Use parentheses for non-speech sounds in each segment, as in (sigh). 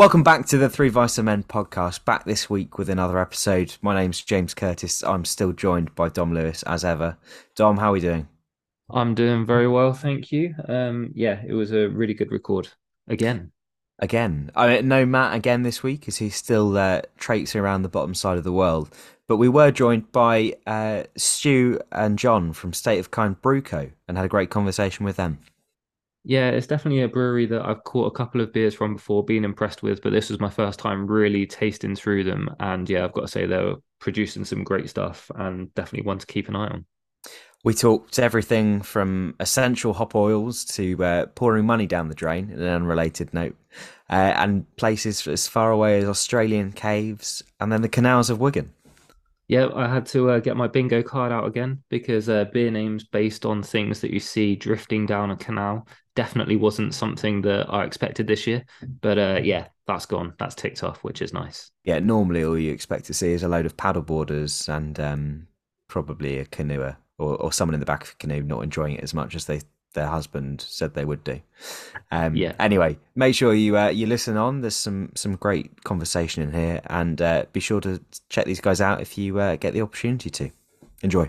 Welcome back to the Three Weisse Men podcast. Back this week with another episode. My name's James Curtis. I'm still joined by Dom Lewis as ever. Dom, how are we doing? I'm doing very well, thank you. Um, yeah, it was a really good record again. Again, I mean, no Matt again this week as he's still uh, traipsing around the bottom side of the world. But we were joined by uh, Stu and John from State of Kind Brewco and had a great conversation with them. Yeah, it's definitely a brewery that I've caught a couple of beers from before, been impressed with, but this was my first time really tasting through them. And yeah, I've got to say they're producing some great stuff and definitely one to keep an eye on. We talked everything from essential hop oils to uh, pouring money down the drain in an unrelated note, uh, and places as far away as Australian caves and then the canals of Wigan. Yeah, I had to uh, get my bingo card out again because uh, beer names based on things that you see drifting down a canal definitely wasn't something that I expected this year. But uh, yeah, that's gone. That's ticked off, which is nice. Yeah, normally all you expect to see is a load of paddleboarders and um, probably a canoer or, or someone in the back of a canoe not enjoying it as much as they their husband said they would do. Um, yeah. Anyway, make sure you uh, you listen on. There's some some great conversation in here, and uh, be sure to check these guys out if you uh, get the opportunity to. Enjoy.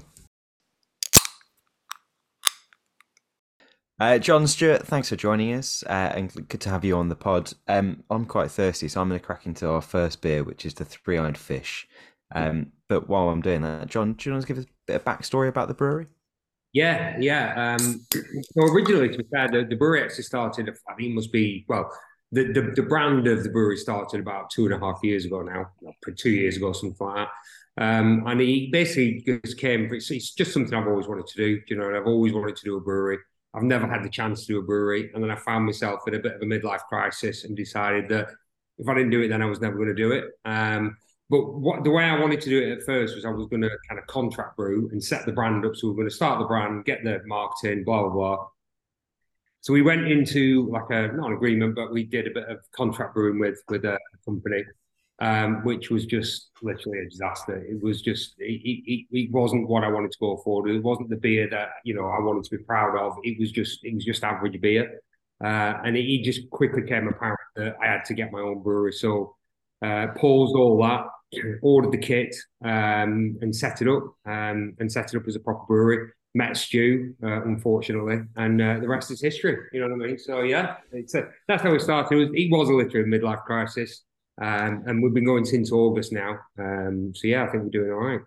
Uh, John Stewart, thanks for joining us, uh, and good to have you on the pod. Um, I'm quite thirsty, so I'm going to crack into our first beer, which is the Three Eyed Fish. Um, but while I'm doing that, John, do you want to give us a bit of backstory about the brewery? Yeah, yeah. Um, so originally, to be fair, the, the brewery actually started. I it must be well. The, the, the brand of the brewery started about two and a half years ago now, two years ago, something like that. Um, and he basically just came. It's, it's, just something I've always wanted to do. You know, I've always wanted to do a brewery. I've never had the chance to do a brewery, and then I found myself in a bit of a midlife crisis and decided that if I didn't do it, then I was never going to do it. Um, but what the way I wanted to do it at first was I was going to kind of contract brew and set the brand up. So we are going to start the brand, get the marketing, blah blah blah. So we went into like a not an agreement, but we did a bit of contract brewing with with a company, um, which was just literally a disaster. It was just it, it, it, wasn't what I wanted to go for. It wasn't the beer that you know I wanted to be proud of. It was just it was just average beer, uh, and it, it just quickly came apparent that I had to get my own brewery. So uh, paused all that ordered the kit um, and set it up um, and set it up as a proper brewery. Met Stu, uh, unfortunately, and uh, the rest is history. You know what I mean? So yeah, it's a, that's how it started. It was, it was a literal midlife crisis, um, and we've been going since August now. Um, so yeah, I think we're doing all right.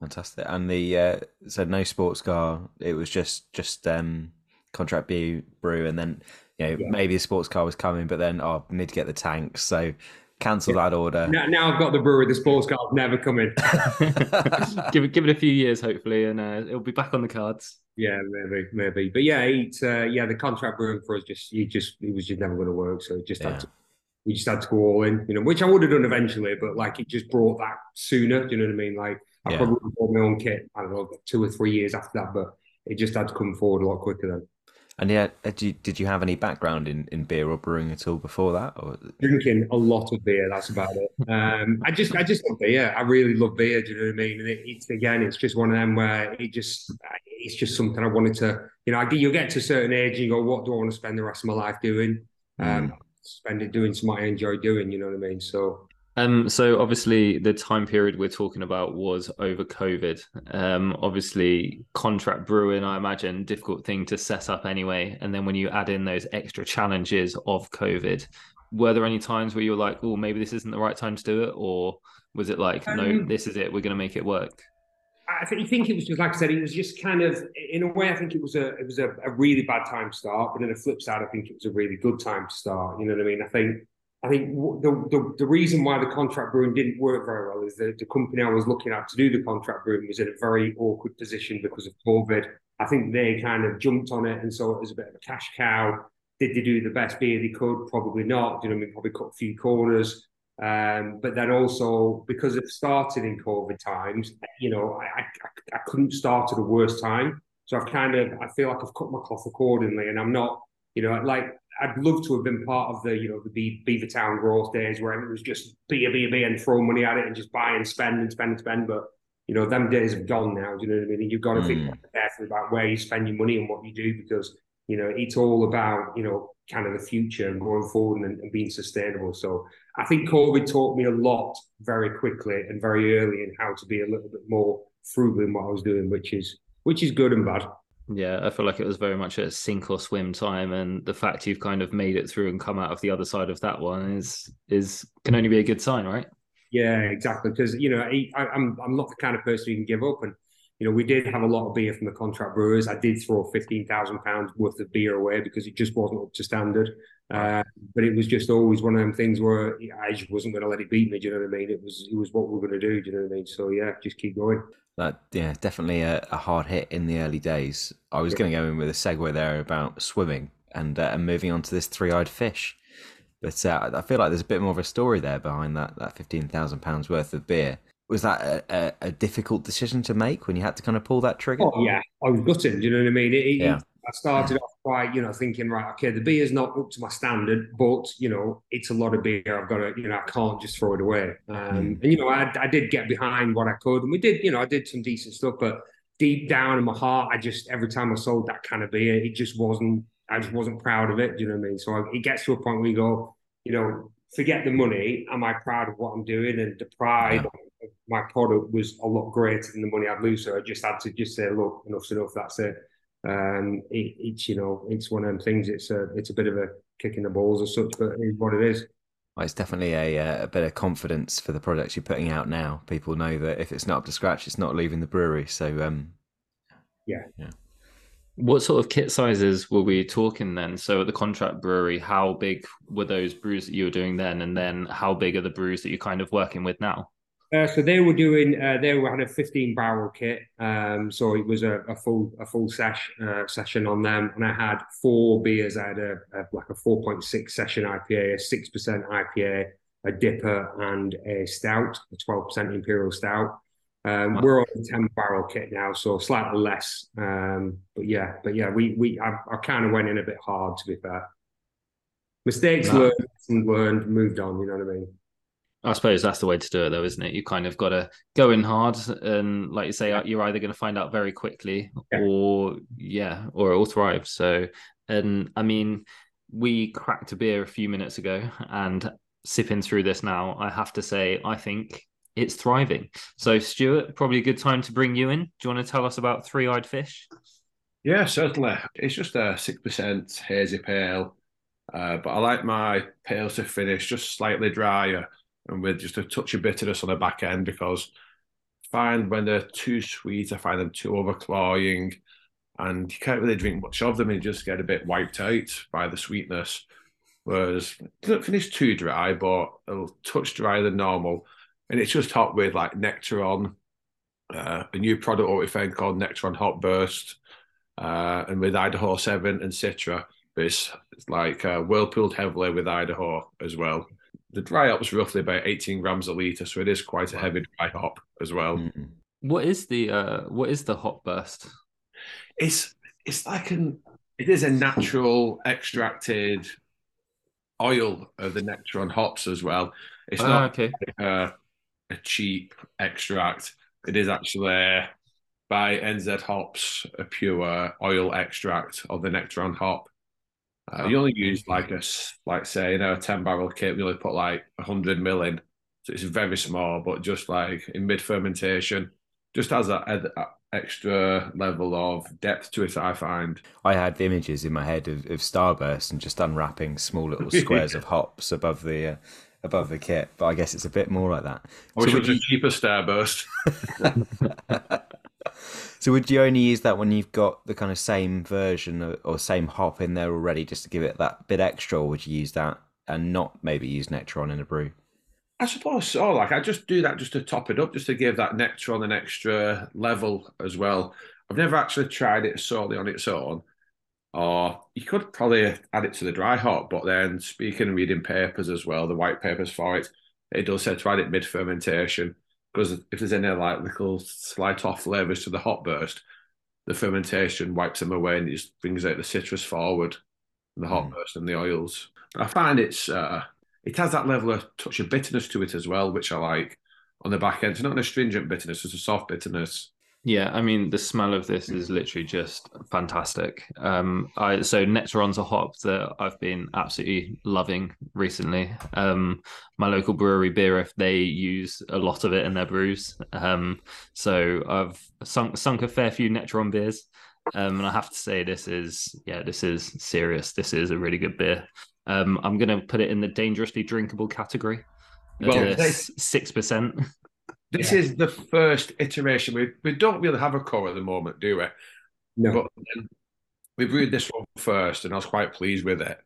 Fantastic. And the uh, so no sports car. It was just just um, contract brew, brew, and then you know yeah. maybe a sports car was coming, but then oh, need to get the tanks. So cancel yeah. that order. Now, now, I've got the brewery. The sports car's never coming. (laughs) (laughs) give it, give it a few years, hopefully, and uh, it'll be back on the cards. Yeah, maybe, maybe. But yeah, it, uh, yeah, the contract brewing for us just, you just, it was just never going to work. So it just yeah. had to, we just had to go all in, you know, which I would have done eventually, but like it just brought that sooner. Do you know what I mean? Like I yeah. probably bought my own kit. I don't know, two or three years after that, but it just had to come forward a lot quicker then. And yeah, did you, did you have any background in, in beer or brewing at all before that? Or drinking a lot of beer, that's about it. (laughs) Um, I just I just love beer. I really love beer. Do you know what I mean? And it, it's again, it's just one of them where it just it's just something I wanted to. You know, I, you get to a certain age and you go, what do I want to spend the rest of my life doing? Um, mm. Spend it doing something I enjoy doing. You know what I mean? So um, so obviously the time period we're talking about was over COVID. Um, obviously contract brewing, I imagine, difficult thing to set up anyway. And then when you add in those extra challenges of COVID, were there any times where you were like, "Oh, maybe this isn't the right time to do it," or was it like, um, "No, this is it. We're going to make it work"? I think, think it was just like I said, it was just kind of in a way. I think it was a it was a, a really bad time to start, but in the flip side, I think it was a really good time to start. You know what I mean? I think I think the, the, the, reason why the contract brewing didn't work very well is that the company I was looking at to do the contract brewing was in a very awkward position because of COVID. I think they kind of jumped on it, and so it was a bit of a cash cow. Did they do the best beer they could? Probably not. You know, I mean, probably cut a few corners. Um, but then also because it started in COVID times, you know, I, I, I couldn't start at the worst time. So I've kind of I feel like I've cut my cloth accordingly, and I'm not, you know, like I'd love to have been part of the, you know, the Beavertown growth days where it was just be a be a be and throw money at it and just buy and spend and spend and spend. But you know, them days have gone now. Do you know what I mean? And you've got to mm. think carefully about where you spend your money and what you do because You know, it's all about you know kind of the future and going forward and, and being sustainable. So I think COVID taught me a lot very quickly and very early in how to be a little bit more frugal in what I was doing, which is which is good and bad. Yeah, I feel like it was very much a sink or swim time, and the fact you've kind of made it through and come out of the other side of that one is is can only be a good sign, right? Yeah, exactly. Because you know, I, I'm I'm not the kind of person who can give up, and you know, we did have a lot of beer from the contract brewers. I did throw fifteen thousand pounds worth of beer away because it just wasn't up to standard. Uh, but it was just always one of them things where I just wasn't going to let it beat me. Do you know what I mean? It was it was what we were going to do. Do you know what I mean? So yeah, just keep going. That yeah, definitely a, a hard hit in the early days. I was yeah. going to go in with a segue there about swimming and uh, and moving on to this three-eyed fish, but uh, I feel like there's a bit more of a story there behind that that fifteen thousand pounds worth of beer was that a, a, a, difficult decision to make when you had to kind of pull that trigger? Oh yeah, I was gutted. You know what I mean? It, yeah. I started off by you know thinking right, okay, the beer's not up to my standard, but you know it's a lot of beer. I've got to you know I can't just throw it away. Um, mm. And you know I, I did get behind what I could, and we did you know I did some decent stuff, but deep down in my heart, I just every time I sold that kind of beer, it just wasn't. I just wasn't proud of it. Do you know what I mean? So I, it gets to a point where you go, you know, forget the money. Am I proud of what I'm doing? And the pride yeah my product was a lot greater than the money I'd lose. So I just had to just say, look, enough's enough. That's it. Um, it, it's you know, it's one of them things. It's a it's a bit of a kick in the balls as such, but it's what it is. Well, it's definitely a, uh, a bit of confidence for the products you're putting out now. People know that if it's not up to scratch, it's not leaving the brewery. So, um, yeah, yeah. What sort of kit sizes were we talking then? So at the contract brewery, how big were those brews that you were doing then, and then how big are the brews that you're kind of working with now? Uh, so they were doing uh, they were had a 15 barrel kit. Um, so it was a, a, full a full sesh, uh, session on them. And i had four beers. I had a, a like a 4.6 session ipa a 6% ipa a DIPA and a stout a 12% imperial stout. Um, we're on a 10 barrel kit now so slightly less. Um, but yeah but yeah we we i, I kind of went in a bit hard to be fair. Mistakes wow. learned learned moved on you know what i mean I suppose that's the way to do it, though, isn't it? You kind of got to go in hard, and like you say, you're either going to find out very quickly, yeah. or yeah, or it will thrive. So, and I mean, we cracked a beer a few minutes ago, and sipping through this now, I have to say, I think it's thriving. So, Stuart, probably a good time to bring you in. Do you want to tell us about Three Eyed Fish? Yeah, certainly. It's just a six percent hazy pale, uh, but I like my pale to finish just slightly drier and with just a touch of bitterness on the back end because I find when they're too sweet, I find them too overclawing and you can't really drink much of them and you just get a bit wiped out by the sweetness. Whereas it doesn't finish too dry, but a touch drier than normal. And it's just hot with like Nectaron, uh, a new product found called Nectaron Hop Burst, uh, and with Idaho 7 and Citra. It's, it's like uh, whirlpooled heavily with Idaho as well the dry hop is roughly about 18 grams a liter, so it is quite a heavy dry hop as well. Mm-hmm. What is the uh, what is the hop burst? It's it's like an it is a natural extracted oil of the Nectaron hops as well. It's oh, not okay. Like a, a cheap extract. It is actually by NZ Hops a pure oil extract of the Nectaron hop. Uh, you only use like a like say you know a ten barrel kit. You only put like hundred mil in, so it's very small. But just like in mid fermentation, just has that extra level of depth to it. I find. I had images in my head of, of Starburst and just unwrapping small little (laughs) squares of hops above the. Uh, above the kit, but I guess it's a bit more like that. Or so you... cheaper Starburst. (laughs) (laughs) So would you only use that when you've got the kind of same version or same hop in there already, just to give it that bit extra, or would you use that and not maybe use Nectaron in a brew? I suppose so. Like I just do that just to top it up, just to give that Nectaron an extra level as well. I've never actually tried it solely on its own. Or you could probably add it to the dry hop, but then speaking and reading papers as well, the white papers for it, it does say to add it mid fermentation because if there's any like little slight off flavors to the hop burst, the fermentation wipes them away and it just brings out the citrus forward, the hop mm. burst and the oils. But I find it's uh, it has that level of touch of bitterness to it as well, which I like on the back end. It's not an astringent bitterness; it's a soft bitterness. Yeah, I mean the smell of this is literally just fantastic. Um, I so Nectaron's a hop that I've been absolutely loving recently. Um, my local brewery Beer they use a lot of it in their brews. Um, so I've sunk sunk a fair few Nectaron beers. Um, and I have to say this is yeah, this is serious. This is a really good beer. Um, I'm gonna put it in the dangerously drinkable category. Well, six percent. This yeah. is the first iteration. We we don't really have a core at the moment, do we? No. But we brewed this one first, and I was quite pleased with it.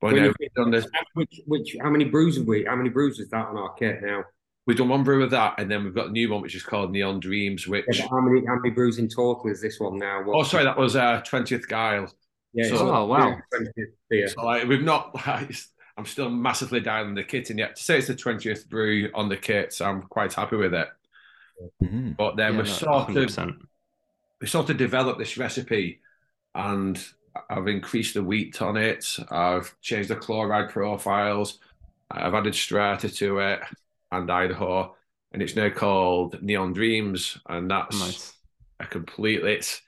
But now we've done this. Which, which, how many brews have we? How many brews is that on our kit now? We've done one brew of that, and then we've got a new one which is called Neon Dreams. Which yeah, how many how many brews in total is this one now? What? Oh, sorry, that was uh twentieth Guile. Yeah. So, oh wow. So like, we've not (laughs) like I'm still massively down in the kit, and yet to say it's the 20th brew on the kit, so I'm quite happy with it. Mm-hmm. But then yeah, we sort 100%. of we sort of developed this recipe, and I've increased the wheat on it. I've changed the chloride profiles. I've added strata to it and Idaho, and it's now called Neon Dreams, and that's nice. a completely it's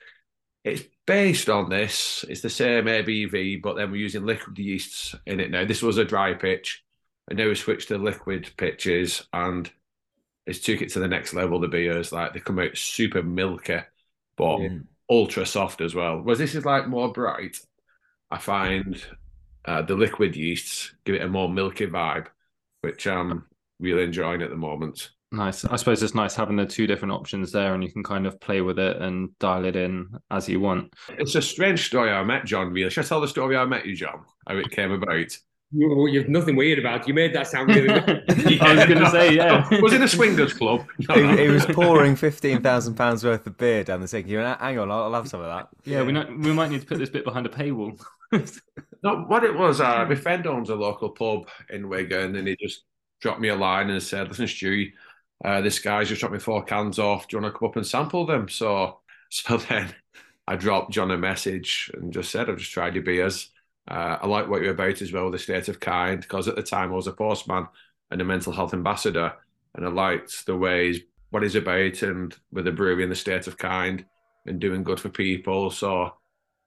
it's based on this. It's the same ABV, but then we're using liquid yeasts in it now. This was a dry pitch, and now we switched to liquid pitches, and it's took it to the next level. The beers like they come out super milky, but yeah. ultra soft as well. Whereas this is like more bright. I find uh, the liquid yeasts give it a more milky vibe, which I'm really enjoying at the moment. Nice. I suppose it's nice having the two different options there, and you can kind of play with it and dial it in as you want. It's a strange story I met John. Really, should I tell the story I met you, John? How it came about? You, you've nothing weird about. You made that sound really. yeah. (laughs) I was going to say, yeah. (laughs) was it a swingers club? No, (laughs) he, he, was pouring fifteen thousand pounds worth of beer down the sink. You went, hang on, I'll, I'll have some of that. Yeah, yeah. we not, we might need to put this bit behind a paywall. no, what it was, uh, my friend owns a local pub in Wigan, and he just dropped me a line and said, "Listen, Stu." Uh, this guy's just dropped me four cans off. Do you want to come up and sample them? So, (laughs) so then I dropped John a message and just said, I've just tried your beers. Uh, I like what you're about as well, the state of kind, because at the time I was a postman and a mental health ambassador, and I liked the ways what he's about and with the brewery in the state of kind and doing good for people. So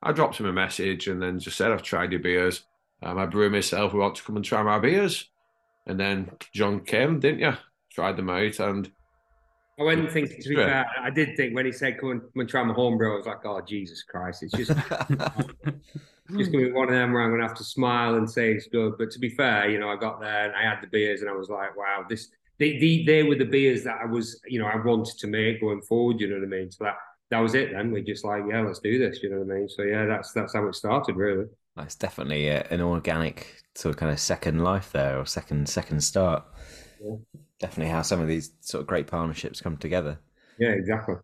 I dropped him a message and then just said, I've tried your beers. Um, I brew myself. We want to come and try my beers. And then John came, didn't you? Tried them out, and I went thinking. To be fair, I did think when he said "come and, come and try my home brew," I was like, "Oh Jesus Christ!" It's just (laughs) just gonna be one of them where I'm gonna have to smile and say it's good. But to be fair, you know, I got there and I had the beers, and I was like, "Wow, this." They, they, they were the beers that I was, you know, I wanted to make going forward. You know what I mean? So that that was it. Then We're just like, yeah, let's do this. You know what I mean? So yeah, that's that's how it started, really. That's definitely uh, an organic sort of kind of second life there, or second second start. Yeah definitely how some of these sort of great partnerships come together. Yeah, exactly.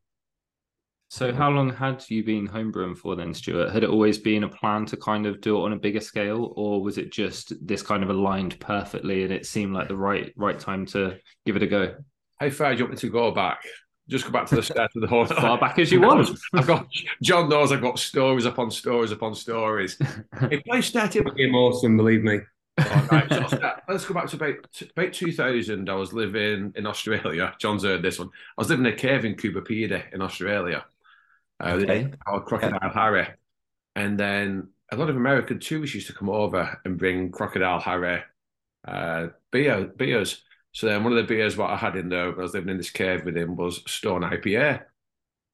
So, how long had you been homebrewing for then, Stuart? Had it always been a plan to kind of do it on a bigger scale, or was it just this kind of aligned perfectly and it seemed like the right right time to give it a go? How far do you want me to go back? Just go back to the start of the whole. as far back as (laughs) you want. I've got John knows I've got stories upon stories upon stories. (laughs) if I started, game awesome, believe me right, so let's go back to about, about 2000. I was living in Australia. (laughs) John's heard this one. I was living in a cave in Coober Pedy in Australia. Uh, okay. Called Crocodile yeah. Harry. And then a lot of American tourists used to come over and bring Crocodile Harry uh, beer, beers. So then one of the beers what I had in there, I was living in this cave with him, was Stone IPA.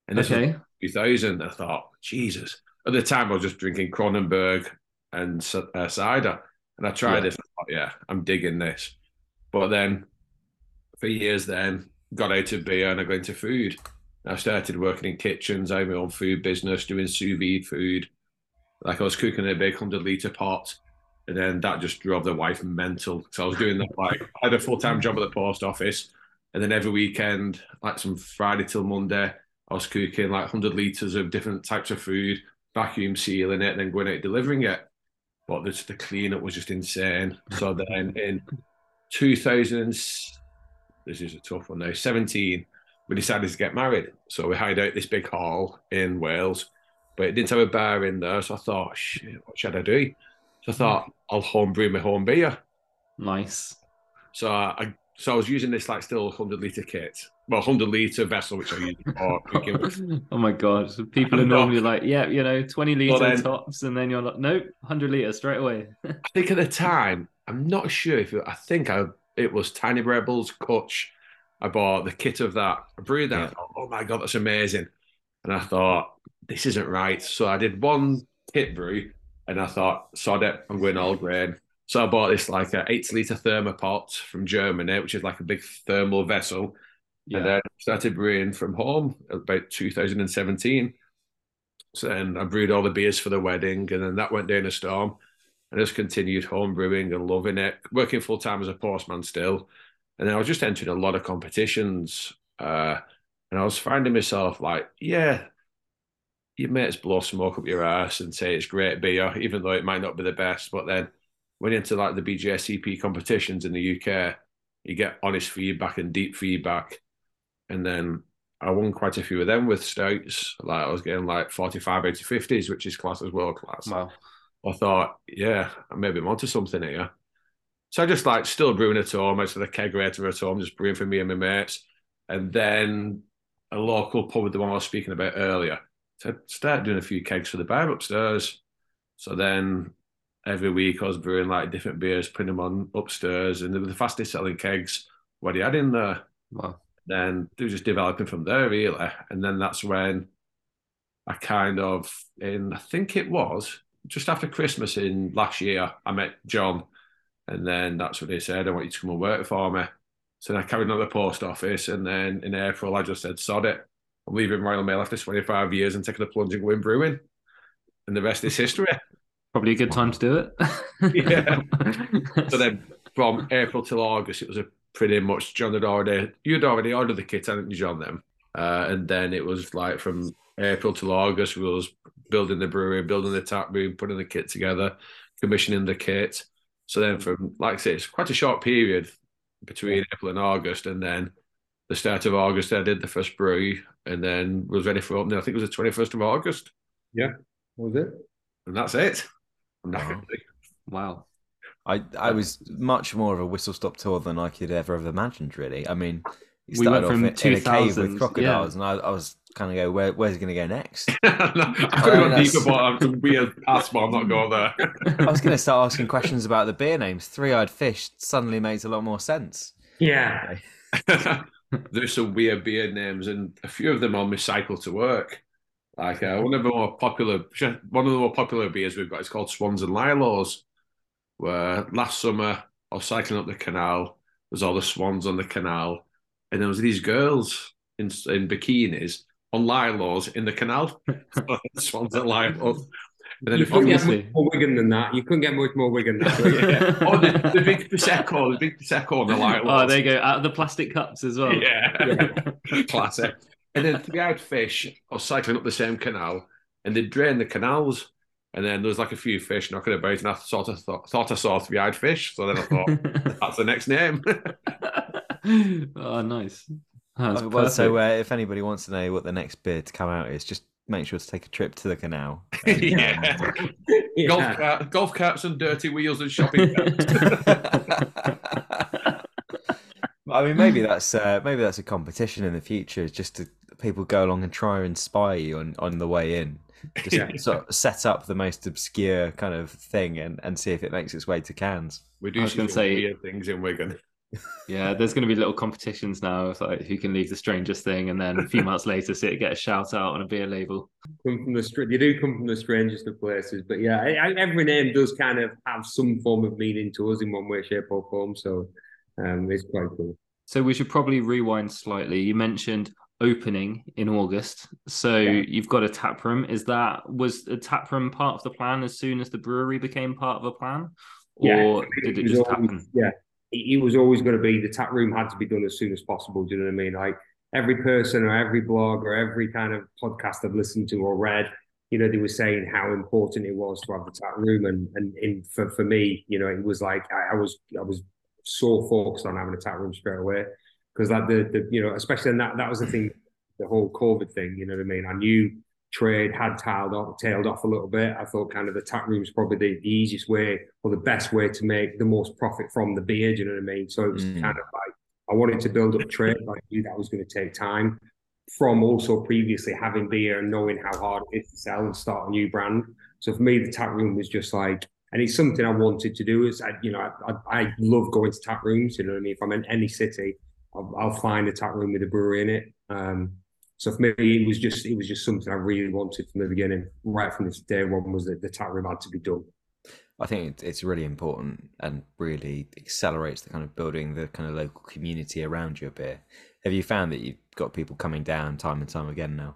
And this okay. was 2000. I thought, Jesus. At the time, I was just drinking Kronenbourg and uh, cider. And I tried yeah. this. Yeah, I'm digging this. But then for years, then got out of beer and I got into food. I started working in kitchens. I had my own food business, doing sous vide food. Like I was cooking in a big hundred liter pot, and then that just drove the wife mental. So I was doing that. Like I had a full time job at the post office, and then every weekend, like some Friday till Monday, I was cooking like hundred liters of different types of food, vacuum sealing it, and then going out delivering it but the, the cleanup was just insane. So then in 2000, this is a tough one now, 17, we decided to get married. So we hired out this big hall in Wales, but it didn't have a bar in there. So I thought, shit, what should I do? So I thought, hmm. I'll home brew my home beer. Nice. So I so I was using this like still 100 liter kit, well, 100 liter vessel, which I use for (laughs) oh my god! So people are uh, normally like, yeah, you know, 20 liter then, tops, and then you're like, nope, 100 liter straight away. (laughs) I think at the time, I'm not sure if it, I think I it was Tiny Rebels, Cwtch. I bought the kit of that. I brewed that. Yeah. Thought, oh my god, that's amazing! And I thought this isn't right. So I did one kit brew, and I thought, sod it, I'm going all grain. So I bought this like a eight liter thermopot from Germany, which is like a big thermal vessel. Yeah. And then started brewing from home about 2017. So then I brewed all the beers for the wedding, and then that went down a storm. And just continued home brewing and loving it, working full time as a postman still. And then I was just entering a lot of competitions. Uh, and I was finding myself like, yeah, your mates blow smoke up your ass and say it's great beer, even though it might not be the best. But then went into like the BJCP competitions in the UK, you get honest feedback and deep feedback. And then I won quite a few of them with stouts. Like I was getting like 45 out of 50s, which is class as world class. Wow. I thought, yeah, maybe I'm onto something here. So I just like still brewing at home. I of the kegerator at home, just brewing for me and my mates. And then a local pub, the one I was speaking about earlier, said, start doing a few kegs for the bar upstairs. So then every week I was brewing like different beers, putting them on upstairs, and they were the fastest selling kegs what he had in there. Wow. Then they were just developing from there, really. And then that's when I kind of, in I think it was just after Christmas in last year, I met John, and then that's what they said. I want you to come and work for me. So then I carried on the post office, and then in April I just said, "Sod it, I'm leaving Royal Mail after 25 years and taking the plunge and going brewing." And the rest is history. Probably a good time to do it. yeah. (laughs) so then from April till August, it was a pretty much John had already you'd already ordered the kit, hadn't you, John? Them, uh, and then it was like from April till August, we was building the brewery, building the tap room, putting the kit together, commissioning the kit. So then, from like I say, it's quite a short period between April and August, and then the start of August, I did the first brew, and then was ready for opening. I think it was the twenty first of August. Yeah, was it? And that's it. Wow. (laughs) wow. I I was much more of a whistle stop tour than I could ever have imagined. Really, I mean, we went from in, in a cave with crocodiles, yeah. and I, I was kind of go, where, where's he going to go next? (laughs) no, I could have gone deeper, but I'm some weird ass, but I'm not going there. (laughs) I was going to start asking questions about the beer names. Three Eyed Fish suddenly makes a lot more sense. Yeah. There's some weird beer names, and a few of them on my cycle to work. Like uh, one of the more popular, one of the more popular beers we've got is called Swans and Lilaws. Where last summer I was cycling up the canal, there's all the swans on the canal, and there was these girls in in bikinis on Lilaws in the canal. (laughs) swans at Lilaws. And then you couldn't get much more Wigan than that. You couldn't get much more Wigan than that. (laughs) yeah. Oh, the, the, big prosecco, the big prosecco on the light. (laughs) Oh, there you go. Out of the plastic cups as well. Yeah, yeah. classic. And then three-eyed fish are cycling up the same canal, and they drain the canals. And then there was like a few fish knocking about, and I sort of thought, thought I saw three-eyed fish. So then I thought, (laughs) that's the next name. (laughs) oh, nice. Oh, well, so uh, if anybody wants to know what the next beer to come out is, just make sure to take a trip to the canal. (laughs) And, yeah. Um, yeah. Golf, cart, golf carts and dirty wheels and shopping I mean, maybe that's uh, maybe that's a competition in the future, just to people go along and try and inspire you on, on the way in. (laughs) Just yeah. sort of set up the most obscure kind of thing and, and see if it makes its way to cans. We do see say, weird things in Wigan (laughs) yeah, there's going to be little competitions now of like who can leave the strangest thing, and then a few months (laughs) later, see it get a shout out on a beer label. Come from the you do come from the strangest of places, but yeah, every name does kind of have some form of meaning to us in one way, shape, or form. So um, it's quite cool. So we should probably rewind slightly. You mentioned opening in August, so yeah. you've got a tap room. Is that was a tap room part of the plan as soon as the brewery became part of a plan, or yeah, did it, it just always, happen? Yeah it was always going to be the tap room had to be done as soon as possible. Do you know what I mean? Like every person or every blog or every kind of podcast I've listened to or read, you know, they were saying how important it was to have the tap room. And and in, for, for me, you know, it was like I, I was I was so focused on having a tap room straight away because that the, the you know especially and that that was the thing the whole COVID thing. You know what I mean? I knew trade had tailed off, tailed off a little bit. I thought kind of the tap room is probably the, the, easiest way or the best way to make the most profit from the beer. Do you know what I mean? So it was mm. kind of like I wanted to build up trade. But I knew that was going to take time. From also previously having beer and knowing how hard it is to sell and start a new brand. So for me, the tap room was just like, and it's something I wanted to do. Is I, you know, I, I, I love going to tap rooms. You know what I mean? If I'm in any city, I'll, I'll find a tap room with a brewery in it. Um, so for me, it was just it was just something I really wanted from the beginning. Right from this day one was that the tap room had to be done. I think it's really important and really accelerates the kind of building the kind of local community around your beer. Have you found that you've got people coming down time and time again now?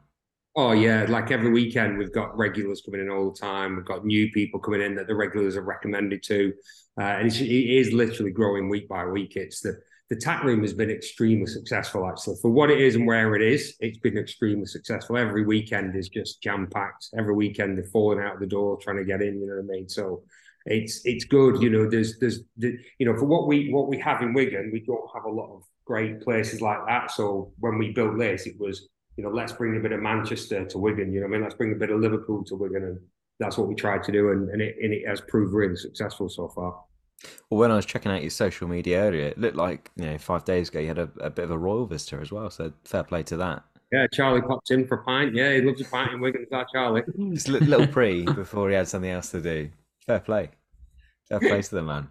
Oh yeah, like every weekend we've got regulars coming in all the time. We've got new people coming in that the regulars are recommended to, uh, and it's, it is literally growing week by week. It's the the tap room has been extremely successful actually for what it is and where it is. It's been extremely successful. Every weekend is just jam packed. Every weekend they're falling out of the door trying to get in. You know what I mean? So it's it's good. You know, there's there's the, you know for what we what we have in Wigan, we don't have a lot of great places like that. So when we built this, it was you know let's bring a bit of Manchester to Wigan. You know, I mean, let's bring a bit of Liverpool to Wigan, and that's what we tried to do, and, and it and it has proved really successful so far. Well, when I was checking out your social media earlier, it looked like you know five days ago you had a, a bit of a royal visitor as well. So fair play to that. Yeah, Charlie popped in for a pint. Yeah, he loves a pint in Wigan. That Charlie. (laughs) Just a little pre before he had something else to do. Fair play. Fair play to the man.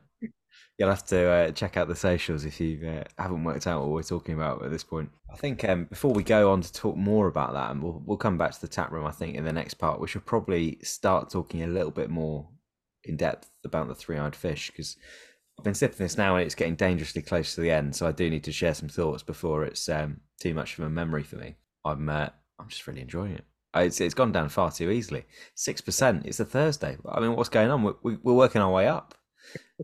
You'll have to uh, check out the socials if you uh, haven't worked out what we're talking about at this point. I think um, before we go on to talk more about that, and we'll we'll come back to the tap room. I think in the next part we should probably start talking a little bit more in depth about the three-eyed fish because I've been sipping this now and it's getting dangerously close to the end. So I do need to share some thoughts before it's um, too much of a memory for me. I'm uh, I'm just really enjoying it. It's it's gone down far too easily. Six percent. It's a Thursday. I mean, what's going on? We're, we're working our way up. (laughs)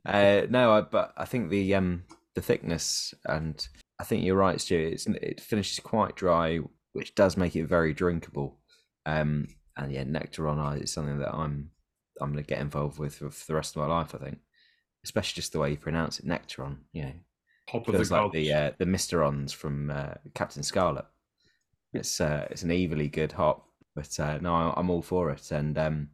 Uh, no, I, but I think the um the thickness and I think you're right, Stu. It's, it finishes quite dry, which does make it very drinkable. Um, and yeah, nectar on ice is something that I'm I'm going to get involved with for, the rest of my life. I think, especially just the way you pronounce it, Nectaron. You know, Hop feels the like the uh, the Mysterons from uh, Captain Scarlet. It's uh, it's an evilly good hop, but uh, no, I'm all for it. And um,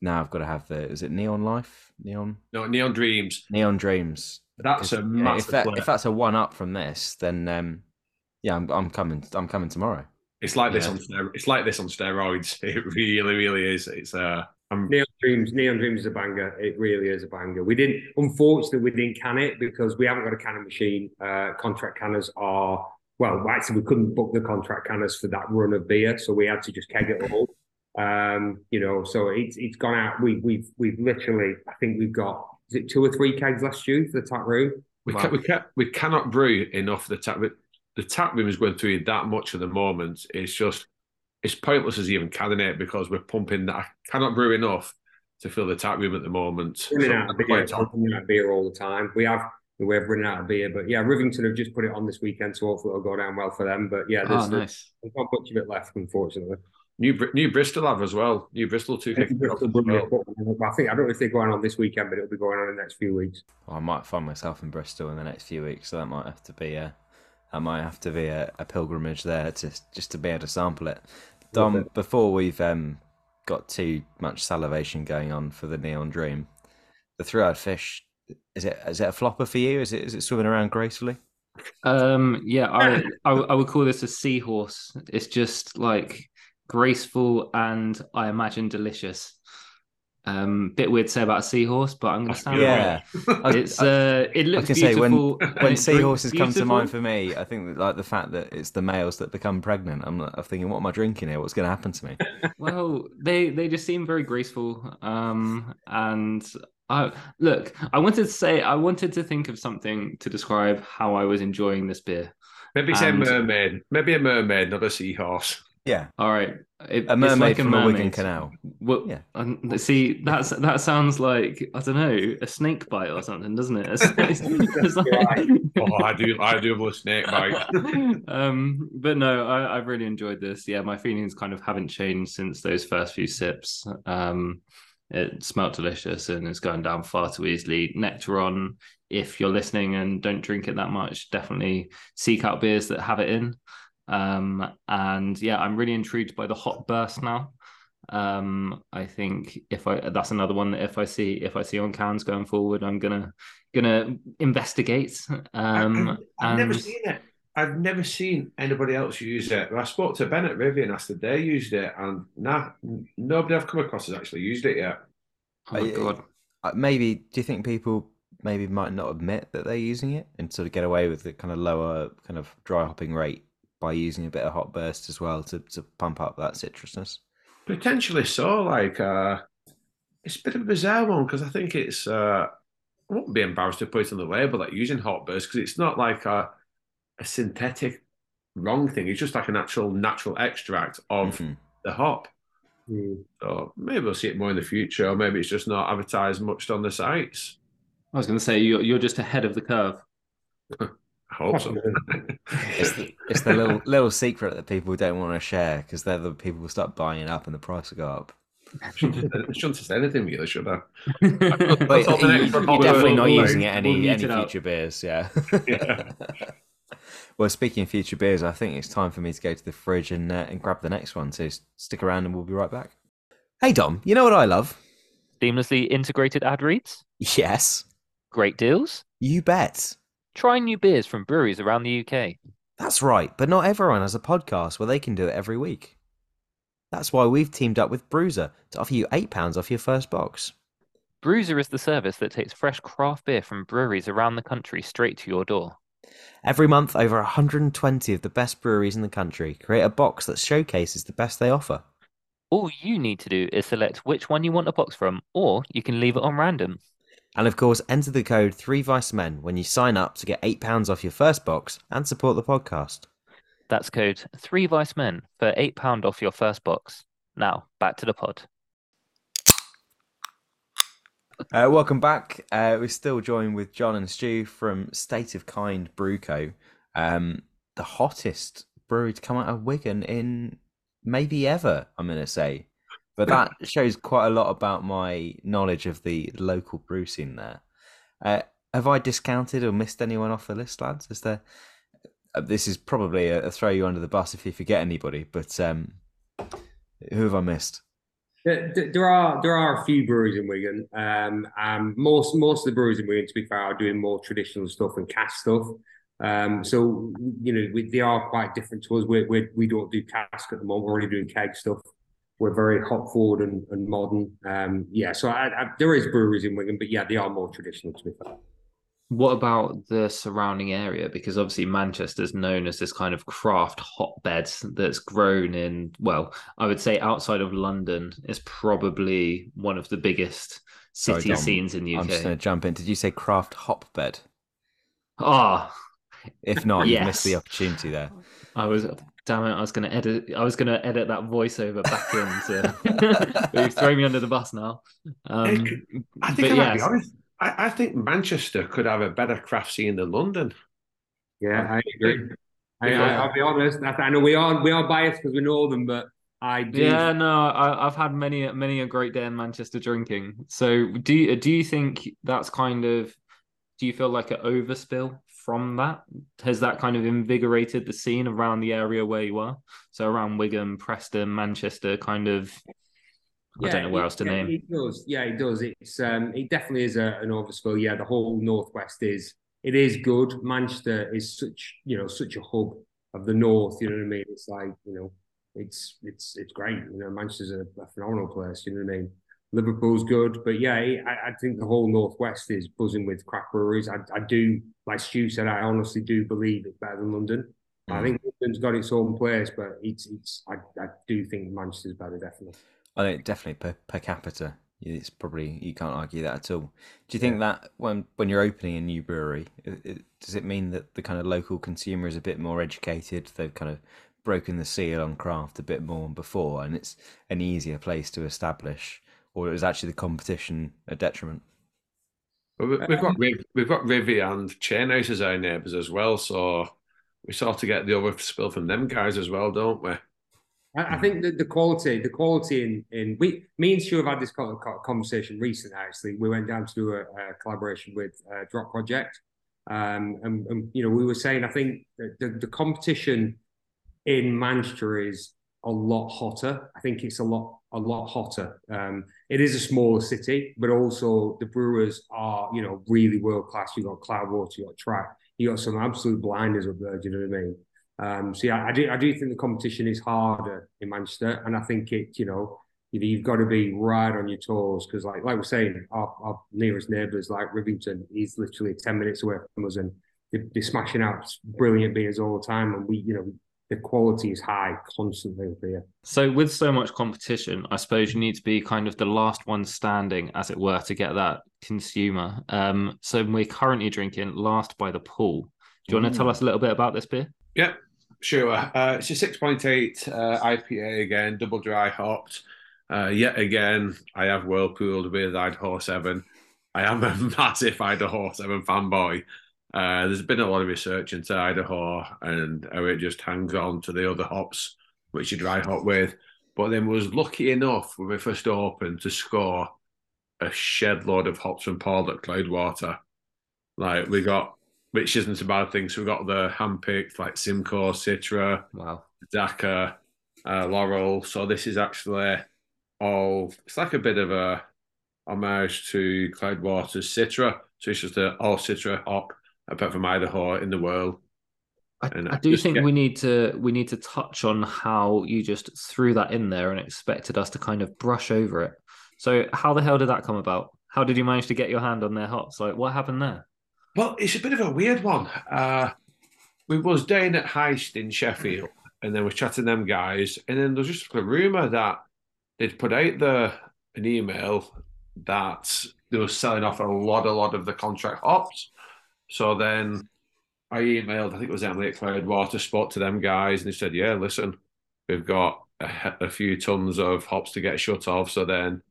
now I've got to have the is it Neon Life? Neon? No, Neon Dreams. Neon Dreams. That's a massive. if, that, if, that's a one up from this, then um, yeah, I'm I'm coming. I'm coming tomorrow. It's like yeah. this on it's like this on steroids. (laughs) It really, really is. It's uh um, Neon Dreams, Neon Dreams is a banger. It really is a banger. We didn't, unfortunately, we didn't can it because we haven't got a canning machine. Uh, contract canners are well, actually, we couldn't book the contract canners for that run of beer, so we had to just keg it all. Um, you know, so it's it's gone out. We we've we've literally, I think we've got is it two or three kegs last year for the tap room. We can, we can we cannot brew enough. For the tap the tap room is going through that much at the moment. It's just it's pointless as even canning it because we're pumping that. I cannot brew enough to fill the tap room at the moment. Running so out of beer, running out of beer all the time. We have we're running out of beer, but yeah, Rivington have just put it on this weekend, so hopefully it'll go down well for them. But yeah, there's, oh, nice. there's not much of it left, unfortunately. New New Bristol have as well. New Bristol two fifty. well. I think I don't know if they're going on this weekend, but it'll be going on in the next few weeks. Well, I might find myself in Bristol in the next few weeks, so that might have to be a that might have to be a, a pilgrimage there to just to be able to sample it. Dom, before we've um, got too much salivation going on for the Neon Dream, the three-eyed fish is it is it a flopper for you? Is it is it swimming around gracefully? Um, yeah, I, (laughs) I I would call this a seahorse. It's just like graceful and I imagine delicious. Um, bit weird to say about a seahorse, but I'm going to stand yeah. Right. It's uh, it looks I can beautiful. Say when when (laughs) seahorses come to mind for me, I think that, like the fact that it's the males that become pregnant. I'm, I'm thinking, what am I drinking here? What's going to happen to me? (laughs) well, they they just seem very graceful. Um, and I look, I wanted to say, I wanted to think of something to describe how I was enjoying this beer. Maybe say mermaid. Maybe a mermaid, not a seahorse. Yeah. All right. It, a mermaid like from a, a Wigan canal. Well, yeah. Um, see, that's that sounds like I don't know a snake bite or something, doesn't it? It's, it's, (laughs) it's like... oh, I do, I do love (laughs) snake bite. um, but no, I, I've really enjoyed this. Yeah, my feelings kind of haven't changed since those first few sips. Um, it smelt delicious and it's going down far too easily. Nectaron, if you're listening and don't drink it that much, definitely seek out beers that have it in. Um, and yeah, I'm really intrigued by the hop burst now. Um, I think if I that's another one that if I see if I see on cans going forward, I'm gonna gonna investigate. Um, I've, I've and... never seen it. I've never seen anybody else use it. I spoke to Bennett Rivy and asked if they used it, and nah, nobody I've come across has actually used it yet. Oh my god! Uh, maybe do you think people maybe might not admit that they're using it and sort of get away with the kind of lower kind of dry hopping rate by using a bit of hop burst as well to, to pump up that citrusness? Potentially so. Like, uh, it's a bit of a bizarre one because I think it's. Uh, I won't be embarrassed to put it on the label like using hop burst because it's not like a, a synthetic wrong thing. It's just like an actual natural extract of mm-hmm. the hop. Mm. So maybe we'll see it more in the future, or maybe it's just not advertised much on the sites. I was going to say you're you're just ahead of the curve. (laughs) I hope so. (laughs) it's, the, it's the little little secret that people don't want to share because they're the people who start buying it up and the price will go up. shouldn't, shouldn't have said anything really, should (laughs) I? but you, are definitely not using it any we'll any future beers, yeah. yeah. (laughs) well, speaking of future beers, I think it's time for me to go to the fridge and uh, and grab the next one. So stick around and we'll be right back. Hey Dom, you know what I love? Seamlessly integrated ad reads. Yes. Great deals? You bet. Try new beers from breweries around the UK. That's right, but not everyone has a podcast where they can do it every week. That's why we've teamed up with Bruiser to offer you £8 off your first box. Bruiser is the service that takes fresh craft beer from breweries around the country straight to your door. Every month, over 120 of the best breweries in the country create a box that showcases the best they offer. All you need to do is select which one you want a box from, or you can leave it on random. And of course, enter the code 3WeisseMen when you sign up to get £8 off your first box and support the podcast. That's code 3WeisseMen for £8 off your first box. Now, back to the pod. Uh, welcome back. Uh, we're still joined with John and Stu from State of Kind Brewco, um, the hottest brewery to come out of Wigan in maybe ever. I'm going to say. But that shows quite a lot about my knowledge of the local brew scene there. Uh, have I discounted or missed anyone off the list, lads? Is there? Uh, this is probably a, a, throw you under the bus if you forget anybody, but um, who have I missed? There are there are a few breweries in Wigan. Um, um, most most of the breweries in Wigan, to be fair, are doing more traditional stuff and cask stuff. Um, so you know we, they are quite different to us. We we we don't do cask at the moment. We're only doing keg stuff we're very hop forward and, and modern. Um, yeah, so I, I, there is breweries in Wigan, but yeah, they are more traditional to be fair. What about the surrounding area? Because obviously Manchester is known as this kind of craft hotbed that's grown in, well, I would say outside of London is probably one of the biggest city Sorry, scenes in the UK. I'm just going to jump in. Did you say craft hotbed? Ah. Oh, if not, yes. you missed the opportunity there. I was Damn it! I was gonna edit. I was gonna edit that voiceover back into. you've (laughs) (laughs) thrown me under the bus now. Um, I think I might be honest. I, I, think Manchester could have a better craft scene than London. Yeah, I agree. I, will be honest. I know we are we are biased because we know them, but I do. Yeah, no, I, have had many many a great day in Manchester drinking. So do you, do you think that's kind of? Do you feel like an overspill from that? Has that kind of invigorated the scene around the area where you are? So around Wigan, Preston, Manchester, kind of. Yeah, I don't know where it, else to yeah, name. It does. Yeah, it does. It's um, it definitely is a, an overspill. Yeah, the whole northwest is it is good. Manchester is such you know such a hub of the north. You know what I mean? It's like you know, it's it's it's great. You know, Manchester's a, a phenomenal place. You know what I mean? Liverpool's good, but yeah, I, I, think the whole northwest is buzzing with craft breweries. I, I, do, like Stu said, I honestly do believe it's better than London. Mm. I think London's got its own place, but it's it's. I, I do think Manchester's better, definitely. I think definitely per, per capita, it's probably you can't argue that at all. Do you think that when when you're opening a new brewery, it, it, does it mean that the kind of local consumer is a bit more educated? They've kind of broken the seal on craft a bit more than before, and it's an easier place to establish or is actually the competition a detriment? Well, we've got we've got Rivy and Chainhouse as our neighbours as well, so we sort of get the other spill from them guys as well, don't we? I, think that the quality, the quality in in we, me and Stu have had this conversation recently. Actually, we went down to do a, a collaboration with uh, Drop Project, um, and, and, you know we were saying I think the, the competition in Manchester is a lot hotter. I think it's a lot a lot hotter. Um, it is a smaller city, but also the brewers are you know really world class. You got Cloudwater, you got Track, you got some absolute blinders up there. Do you know what I mean? Um, so yeah, I do I do think the competition is harder in Manchester, and I think it you know you've got to be right on your toes because like like we're saying, our, our nearest neighbours like Rivington, he's literally ten minutes away from us, and they're smashing out brilliant beers all the time, and we you know the quality is high constantly up here. So with so much competition, I suppose you need to be kind of the last one standing, as it were, to get that consumer. Um, so we're currently drinking Last by the Pool. Do you want to tell us a little bit about this beer? Yeah, sure. Uh, it's a 6.8 uh, IPA again, double dry hopped. Uh, yet again, I have whirlpooled with Idaho 7. I am a (laughs) massive Idaho 7 fanboy. Uh, there's been a lot of research into Idaho and how it just hangs on to the other hops, which you dry hop with. But then was lucky enough when we first opened to score a shed load of hops from Paul at Cloudwater. Like we got, which isn't a bad thing. So we got the handpicked like Simcoe, Citra, wow, Dakar, uh, Loral. So this is actually all. It's like a bit of a homage to Cloudwater's Citra. So it's just an all Citra hop apart from Idaho in the world. I, I do think we need to we need to touch on how you just threw that in there and expected us to kind of brush over it. So how the hell did that come about? How did you manage to get your hand on their hops? Like what happened there? Well, it's a bit of a weird one. Uh, we was down at Heist in Sheffield, and then we're chatting them guys, and then there's just a rumor that they'd put out the an email that they were selling off a lot, a lot of the contract hops. So then I emailed, I think it was Emily at Cloudwater Spot to them guys, and they said, "Yeah, listen, we've got a, a few tons of hops to get shut off." So then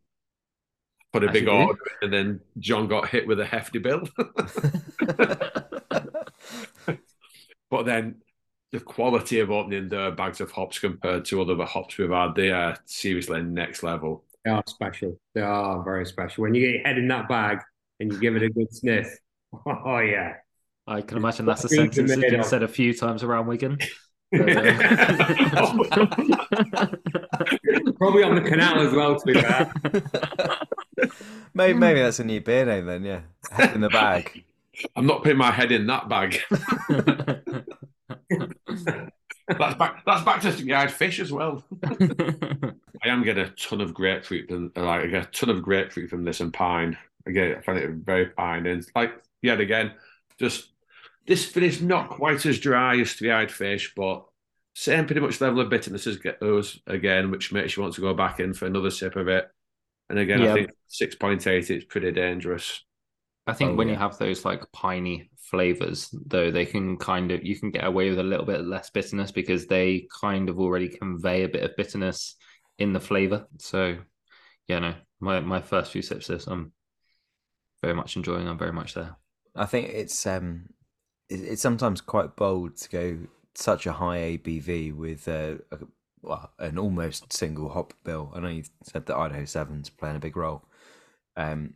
put a That's big order, and then John got hit with a hefty bill. (laughs) but then the quality of opening the bags of hops compared to other hops we've had, they are seriously next level. They are special. They are very special. When you get your head in that bag and you give it a good sniff, (laughs) Oh yeah. I can imagine that's a sentence that's been said a few times around Wigan. (laughs) But, uh... (laughs) Probably on the canal as well, to be fair. maybe, maybe that's a new beer name then, yeah. Head in the bag. I'm not putting my head in that bag. that's back. That's back to guide fish as well. I am getting a ton of grapefruit, and like I get a ton of grapefruit from this and pine. Again, I find it very fine. And like yet again, just this finish not quite as dry as three-eyed fish, but same pretty much level of bitterness as those again, which makes you want to go back in for another sip of it. And again, yeah. I think six point eight is pretty dangerous. I think oh, when yeah. you have those like piney flavors, though, they can kind of you can get away with a little bit less bitterness because they kind of already convey a bit of bitterness in the flavor. So, yeah, no, my my first few sips, this I'm very much enjoying. I'm very much there. I think it's um, it's sometimes quite bold to go such a high ABV with a, a well, an almost single hop bill. I know you said that Idaho Sevens playing a big role. Um,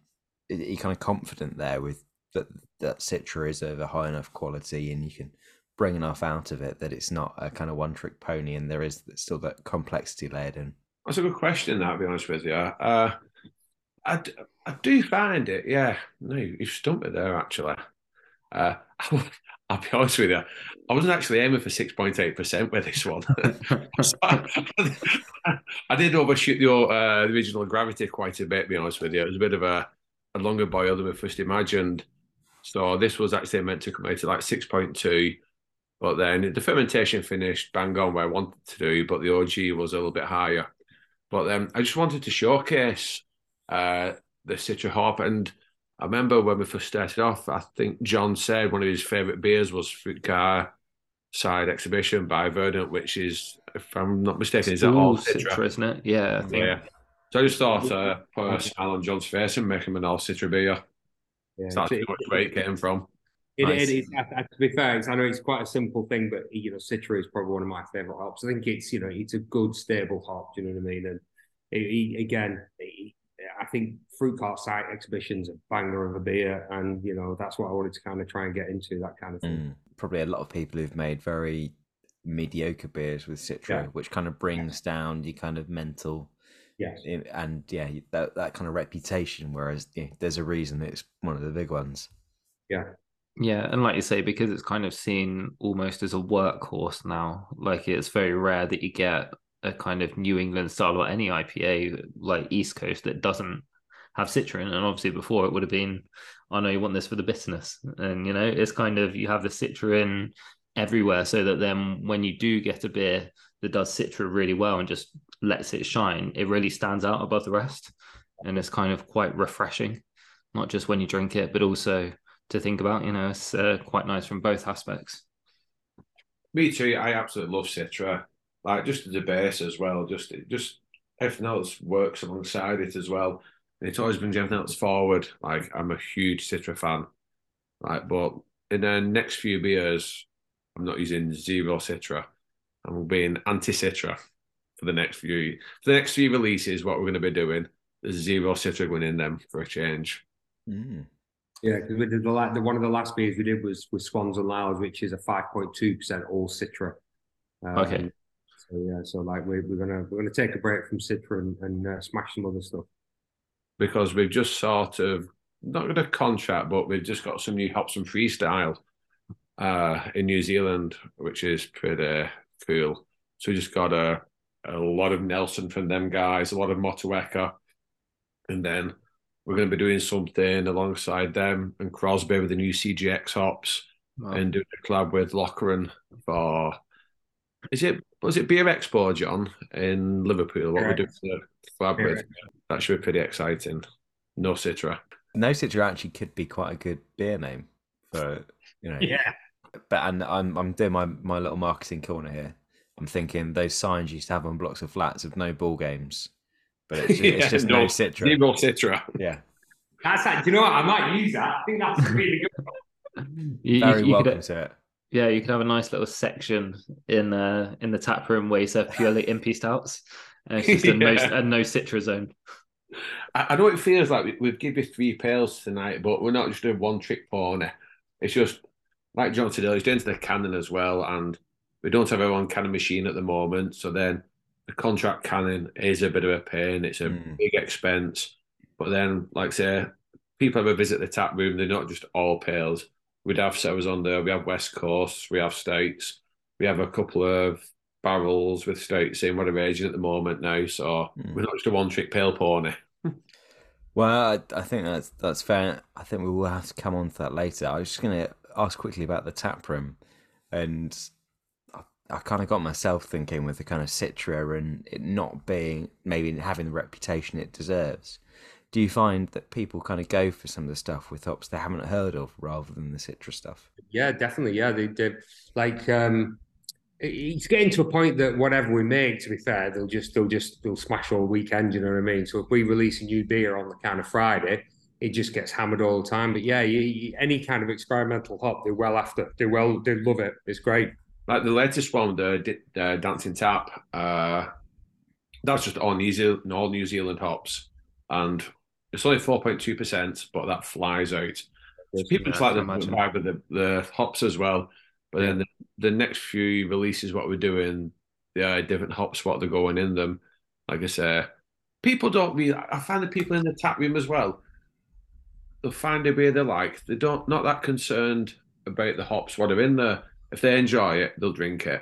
you're kind of confident there with that that Citra is of a high enough quality, and you can bring enough out of it that it's not a kind of one trick pony, and there is still that complexity layered in. That's a good question. That, to be honest with you, uh, I, I do find it, yeah. No, you've stumped me there, actually. Uh, (laughs) I'll be honest with you, I wasn't actually aiming for 6.8% with this one. (laughs) I did overshoot the, uh, original gravity quite a bit, to be honest with you. It was a bit of a, a longer boil than we first imagined. So this was actually meant to come out to like 6.2. But then the fermentation finished bang on where I wanted to do, but the OG was a little bit higher. But then I just wanted to showcase uh, the Citra Hop. And I remember when we first started off, I think John said one of his favourite beers was Fruit Car Side Exhibition by Verdant, which is, if I'm not mistaken, is that all Citra? Citra? isn't it? Yeah, I think. Yeah. So I just thought uh, put a smile on John's face and make him an all Citra beer. Yeah, so that's too much weight getting from. It, nice. it is. To be fair, I know it's quite a simple thing, but you know, Citra is probably one of my favourite hops. I think it's you know it's a good stable hop. Do you know what I mean? And it, it, again, I think fruit cart site exhibitions a banger of a beer, and you know that's what I wanted to kind of try and get into that kind of thing. Mm, probably a lot of people who've made very mediocre beers with Citra, yeah. which kind of brings down your kind of mental. Yes. And yeah, that that kind of reputation. Whereas yeah, there's a reason it's one of the big ones. Yeah. Yeah, and like you say, because it's kind of seen almost as a workhorse now. Like it's very rare that you get a kind of New England style or any IPA like East Coast that doesn't have Citra. And obviously, before it would have been, I know you want this for the bitterness, and you know, it's kind of you have the Citra in everywhere, so that then when you do get a beer that does Citra really well and just lets it shine, it really stands out above the rest, and it's kind of quite refreshing, not just when you drink it, but also to think about. You know, it's uh, quite nice from both aspects. Me too. I absolutely love Citra. Like just the base as well. Just just everything else works alongside it as well. And it always brings everything else forward. Like I'm a huge Citra fan. Like, but in the next few beers, I'm not using zero Citra. I'm being anti Citra for the next few for the next few releases. What we're going to be doing, there's zero Citra going in them for a change. Mm. Yeah, because we did the, the one of the last beers we did was with Swans and Lows, which is a five point two percent all Citra. Um, okay. So yeah, so like we're, we're gonna we're gonna take a break from Citra and, and uh, smash some other stuff. Because we've just sort of not got a contract, but we've just got some new hops and freestyle uh, in New Zealand, which is pretty cool. So we just got a a lot of Nelson from them guys, a lot of Motueka, and then we're going to be doing something alongside them and Crosby with the new CGX hops wow. and doing a collab with Lochran for is it was it Beer Expo, John, in Liverpool? What yeah. we do for collab yeah. with? That should be pretty exciting. No Citra. No Citra actually could be quite a good beer name for you know. Yeah. But and I'm I'm doing my my little marketing corner here. I'm thinking those signs you used to have on blocks of flats of no ball games but it's, (laughs) yeah, it's just no, no Citra. Zero Citra. Yeah. That's like, do you know what? I might use that. I think that's really good. you, Very you, you welcome could, to it. Yeah, you could have a nice little section in uh, in the tap room where you serve purely (laughs) impy stouts. And it's just yeah. a, no, a no Citra zone. I, I know it feels like we, have given you three pails tonight, but we're not just doing one trick pony. It's just like John said earlier, he's doing to the cannon as well, and we don't have our own cannon machine at the moment. So then the contract cannon is a bit of a pain. It's a mm. big expense. But then, like I say, people ever visit the tap room, they're not just all pails. We'd have sours on there. We have West Coast. We have States. We have a couple of barrels with States in what are aging at the moment now. So mm. we're not just a one trick pale pony. (laughs) well, I, I, think that's that's fair. I think we will have to come on to that later. I was just going to ask quickly about the tap room and I kind of got myself thinking with the kind of Citra and it not being maybe having the reputation it deserves. Do you find that people kind of go for some of the stuff with hops they haven't heard of rather than the citrus stuff? Yeah, definitely. Yeah, they did. Like, um, it's getting to a point that whatever we make, to be fair, they'll just they'll just they'll smash all weekend. You know what I mean? So if we release a new beer on the kind of Friday, it just gets hammered all the time. But yeah, you, you, any kind of experimental hop, they're well after. They well, they love it. It's great. Like the latest one, the, the Dancing Tap, uh, that's just all New Zealand, all New Zealand hops, and it's only four point two percent, but that flies out. So people yeah, like the vibe with the, the hops as well. But yeah. then the, the, next few releases, what we're doing, the uh, different hops, what they're going in them. Like I say, people don't really. I find the people in the tap room as well. They'll find a beer they like. They don't not that concerned about the hops, what are in there if they enjoy it, they'll drink it.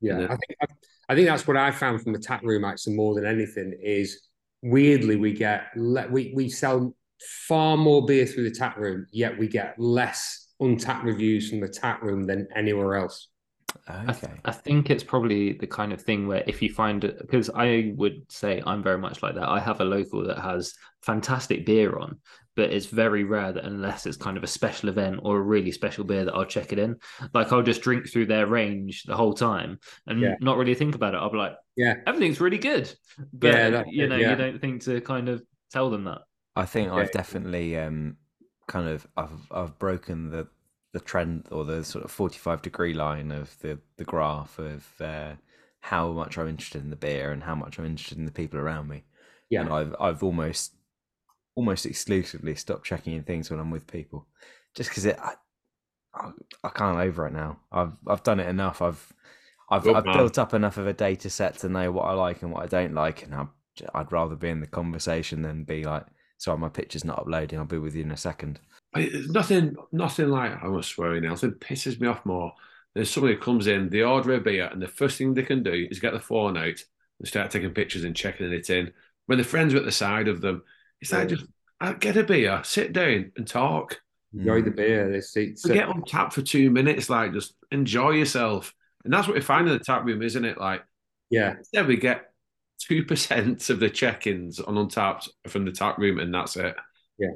Yeah, I think I think that's what I found from the tap room actually more than anything is weirdly we get we we sell far more beer through the tap room, yet we get less Untappd reviews from the tap room than anywhere else. Okay. I, th- I, think it's probably the kind of thing where if you find it, because I would say I'm very much like that. I have a local that has fantastic beer on, but it's very rare that unless it's kind of a special event or a really special beer that I'll check it in. Like I'll just drink through their range the whole time and yeah. not really think about it. I'll be like, yeah, everything's really good. But yeah, you know, yeah. you don't think to kind of tell them that. I think I've definitely um kind of I've I've broken the the trend or the sort of 45 degree line of the the graph of uh, how much I'm interested in the beer and how much I'm interested in the people around me. Yeah. And I've I've almost almost exclusively stopped checking in things when I'm with people, just because it. I, I, I can't over it now. I've I've done it enough. I've I've, I've built up enough of a data set to know what I like and what I don't like, and i would rather be in the conversation than be like, "Sorry, my picture's not uploading. I'll be with you in a second. It's nothing, nothing like I was swearing now. It pisses me off more. than somebody who comes in, they order a beer, and the first thing they can do is get the phone out and start taking pictures and checking it in. When the friends are at the side of them, it's like just uh, get a beer, sit down and talk. Enjoy the beer. They see, get on tap for two minutes, like just enjoy yourself. And that's what we find in the tap room, isn't it? Like, yeah, yeah, we get two percent of the check-ins on Untappd from the tap room, and that's it. Yeah,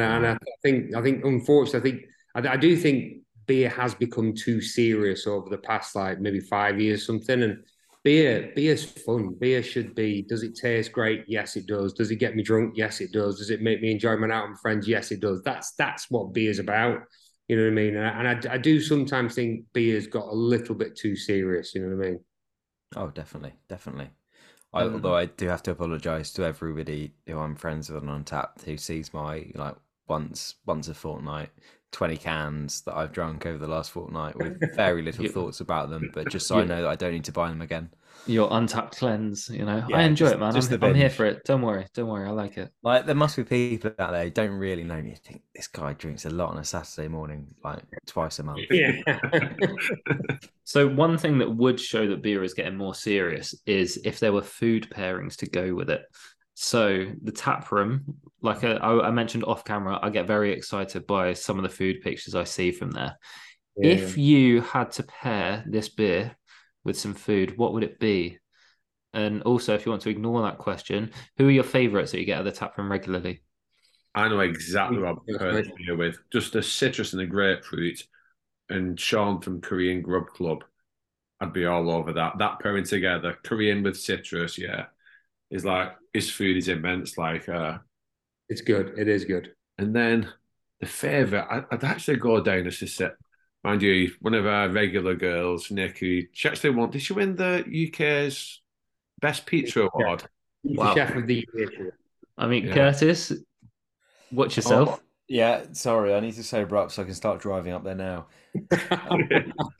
and, I, and I think I think unfortunately, I think I, I, do think beer has become too serious over the past like maybe five years, something. And beer, beer's fun. Beer should be. Does it taste great? Yes, it does. Does it get me drunk? Yes, it does. Does it make me enjoy my out with friends? Yes, it does. That's that's what beer's about. You know what I mean? And I, I do sometimes think beer's got a little bit too serious. You know what I mean? Oh, definitely, definitely. I, um, although I do have to apologise to everybody who I'm friends with on Untappd who sees my like once once a fortnight 20 cans that I've drunk over the last fortnight with (laughs) very little thoughts about them, but just so I know that I don't need to buy them again. Your Untappd cleanse, you know. Yeah, I enjoy just, it, man. I'm, I'm, here for it. Don't worry. Don't worry. I like it. Like, there must be people out there who don't really know me. Think this guy drinks a lot on a Saturday morning, like twice a month. Yeah. (laughs) so, one thing that would show that beer is getting more serious is if there were food pairings to go with it. So the tap room, like uh, I, I, mentioned off camera, I get very excited by some of the food pictures I see from there. Yeah. If you had to pair this beer with some food, what would it be? And also, if you want to ignore that question, who are your favourites that you get at the tap room regularly? I know exactly what I'm pairing here with. Just the citrus and the grapefruit, and Sean from Korean Grub Club. I'd be all over that. That pairing together, Korean with citrus, yeah is like his food is immense. Like uh, it's good. It is good. And then the favourite, I, would actually go down as a set. Mind you, one of our regular girls, Nikki, she actually won. Did she win the UK's best pizza award? Wow. Chef of the year. I mean, yeah. Curtis, watch yourself. Oh, yeah, sorry, I need to sober up so I can start driving up there now. (laughs)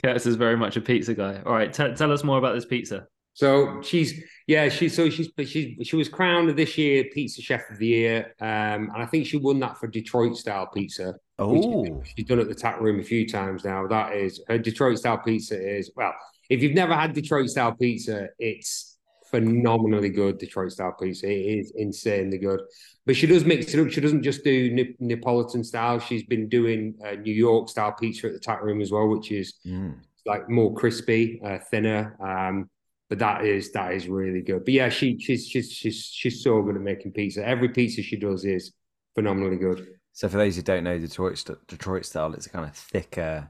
Curtis is very much a pizza guy. All right, t- tell us more about this pizza. So she's yeah she's so she's she she was crowned this year pizza chef of the year, um, and I think she won that for Detroit style pizza. Oh, she's done at the tap room a few times now. That is her Detroit style pizza is well. If you've never had Detroit style pizza, it's phenomenally good. Detroit style pizza it is insanely good. But she does mix it up. She doesn't just do Neapolitan style. She's been doing uh, New York style pizza at the tap room as well, which is mm. like more crispy, uh, thinner. Um, but that is that is really good. But yeah, she she's she's she's she's so good at making pizza. Every pizza she does is phenomenally good. So for those who don't know Detroit Detroit style, it's a kind of thicker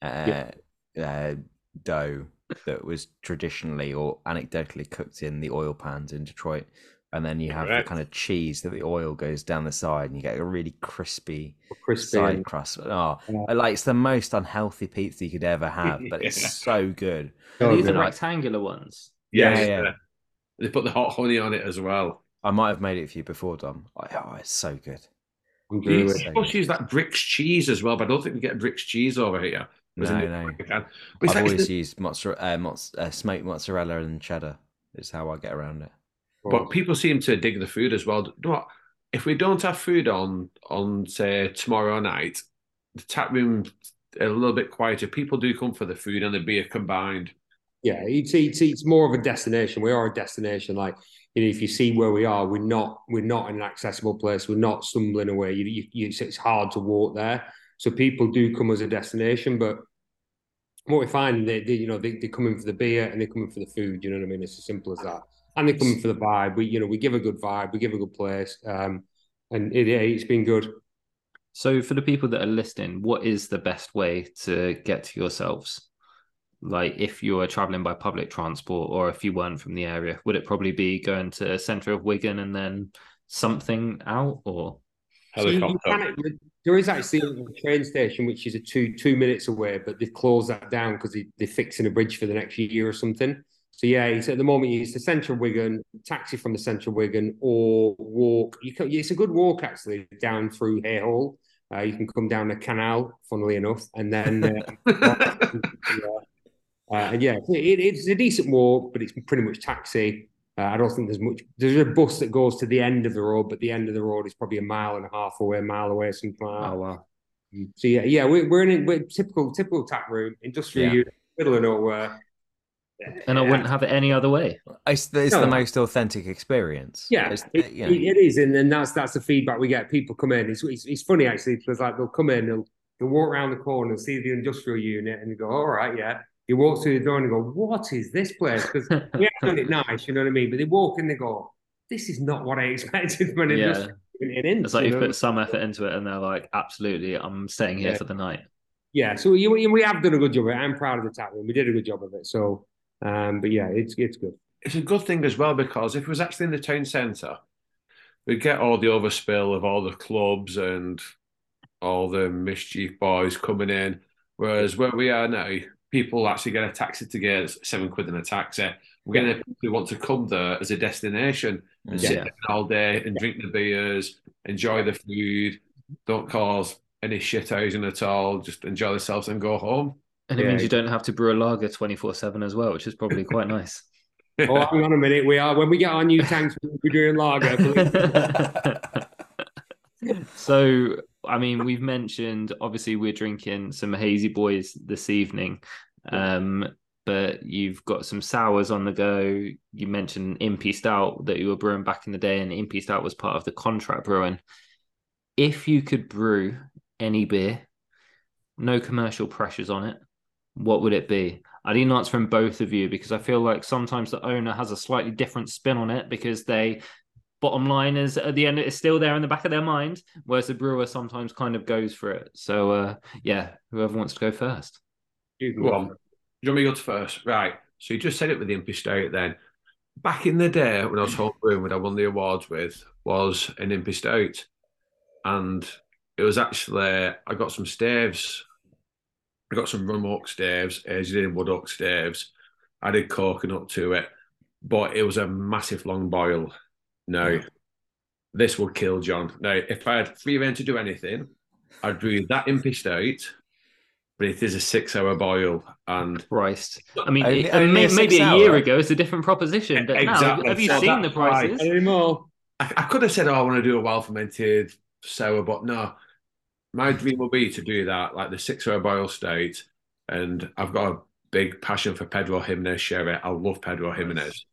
uh, yeah. uh, dough that was traditionally or anecdotally cooked in the oil pans in Detroit, and then you have Correct. the kind of cheese that the oil goes down the side, and you get a really crispy, crispy side crust. Oh, yeah. like it's the most unhealthy pizza you could ever have, but it's (laughs) yeah. so good. Oh, these are rectangular ones. Yeah, yeah, yeah, They put the hot honey on it as well. I might have made it for you before, Dom. Oh, it's so good. I'm supposed to use that brick cheese as well, but I don't think we get brick cheese over here. No, no. I've always used mozzarella, uh, mozz- uh, smoked mozzarella and cheddar. Is how I get around it. But people seem to dig the food as well. You know what? If we don't have food on on say tomorrow night, the tap room a little bit quieter. People do come for the food and the beer combined. Yeah, it's, it's it's more of a destination. We are a destination. Like you know, if you see where we are, we're not we're not in an accessible place. We're not stumbling away. You, you, you it's hard to walk there. So people do come as a destination, but what we find they, they you know they, they come in for the beer and they come in for the food. You know what I mean? It's as simple as that and they come in for the vibe. We, you know, we give a good vibe, we give a good place, um, and it, it's been good. So, for the people that are listening, what is the best way to get to yourselves? Like, if you are traveling by public transport, or if you weren't from the area, would it probably be going to centre of Wigan and then something out, or helicopter? So can, there is actually a train station which is a two two minutes away, but they've closed that down because they, they're fixing a bridge for the next year or something. So yeah, he's at the moment he's the central Wigan, taxi from the central Wigan, or walk. You can, it's a good walk actually down through Hall. Uh, you can come down the canal, funnily enough, and then uh, (laughs) uh, and yeah, it, it's a decent walk, but it's pretty much taxi. Uh, I don't think there's much. There's a bus that goes to the end of the road, but the end of the road is probably a mile and a half away, a mile away, something like that. Oh wow! So yeah, yeah, we're, we're in a we're typical typical tap room, industrial yeah. unit, middle of nowhere. And I wouldn't have it any other way. It's, it's no, the most authentic experience. Yeah, it, you know. it is, and then that's that's the feedback we get. People come in. It's it's, it's funny actually because like they'll come in, they'll they'll walk around the corner and see the industrial unit, and you go, all right, yeah. You walk through the door and go, what is this place? Because (laughs) we have done it nice, you know what I mean. But they walk in, they go, this is not what I expected from an yeah. industrial in. It's like you've put some effort into it, and they're like, absolutely, I'm staying here yeah. for the night. Yeah, so we, we have done a good job of it. I'm proud of the tap room. We did a good job of it. So, um, but yeah, it's it's good. It's a good thing as well because if it was actually in the town centre, we'd get all the overspill of all the clubs and all the mischief boys coming in. Whereas where we are now, people actually get a taxi to get seven quid in a taxi. We're getting people who want to come there as a destination and yeah. sit there all day and drink the beers, enjoy the food, don't cause any shit housing at all, just enjoy themselves and go home. And it yeah. means you don't have to brew a lager 24 7 as well, which is probably quite nice. (laughs) oh, hang on a minute. We are when we get our new tanks, we'll be doing lager. (laughs) so, I mean, we've mentioned obviously we're drinking some hazy boys this evening. Um, but you've got some sours on the go. You mentioned Impy Stout that you were brewing back in the day, and Impy Stout was part of the contract brewing. If you could brew any beer, no commercial pressures on it, what would it be? I need an answer from both of you because I feel like sometimes the owner has a slightly different spin on it because they bottom line is at the end it's still there in the back of their mind, whereas the brewer sometimes kind of goes for it. So uh, yeah, whoever wants to go first. You go on. Do you want me to go first? Right. So you just said it with the Impy Stout then. Back in the day when I was homebrewing, when I won the awards with, was an Impy Stout. And it was actually, I got some staves. I got some rum oak staves, aged in wood oak staves. I did coconut to it, but it was a massive long boil. No, this would kill John. Now, if I had free reign to do anything, I'd brew that Impy Stout but it is a six-hour boil. And Christ, I mean, only, it, only maybe a year ago it's a different proposition, but exactly. now have you so seen the prices right. anymore? I, I, could have said, "Oh, I want to do a well fermented sour," but no. My dream will be to do that, like the six-hour boil state, and I've got a big passion for Pedro Ximénez sherry. I love Pedro Ximénez.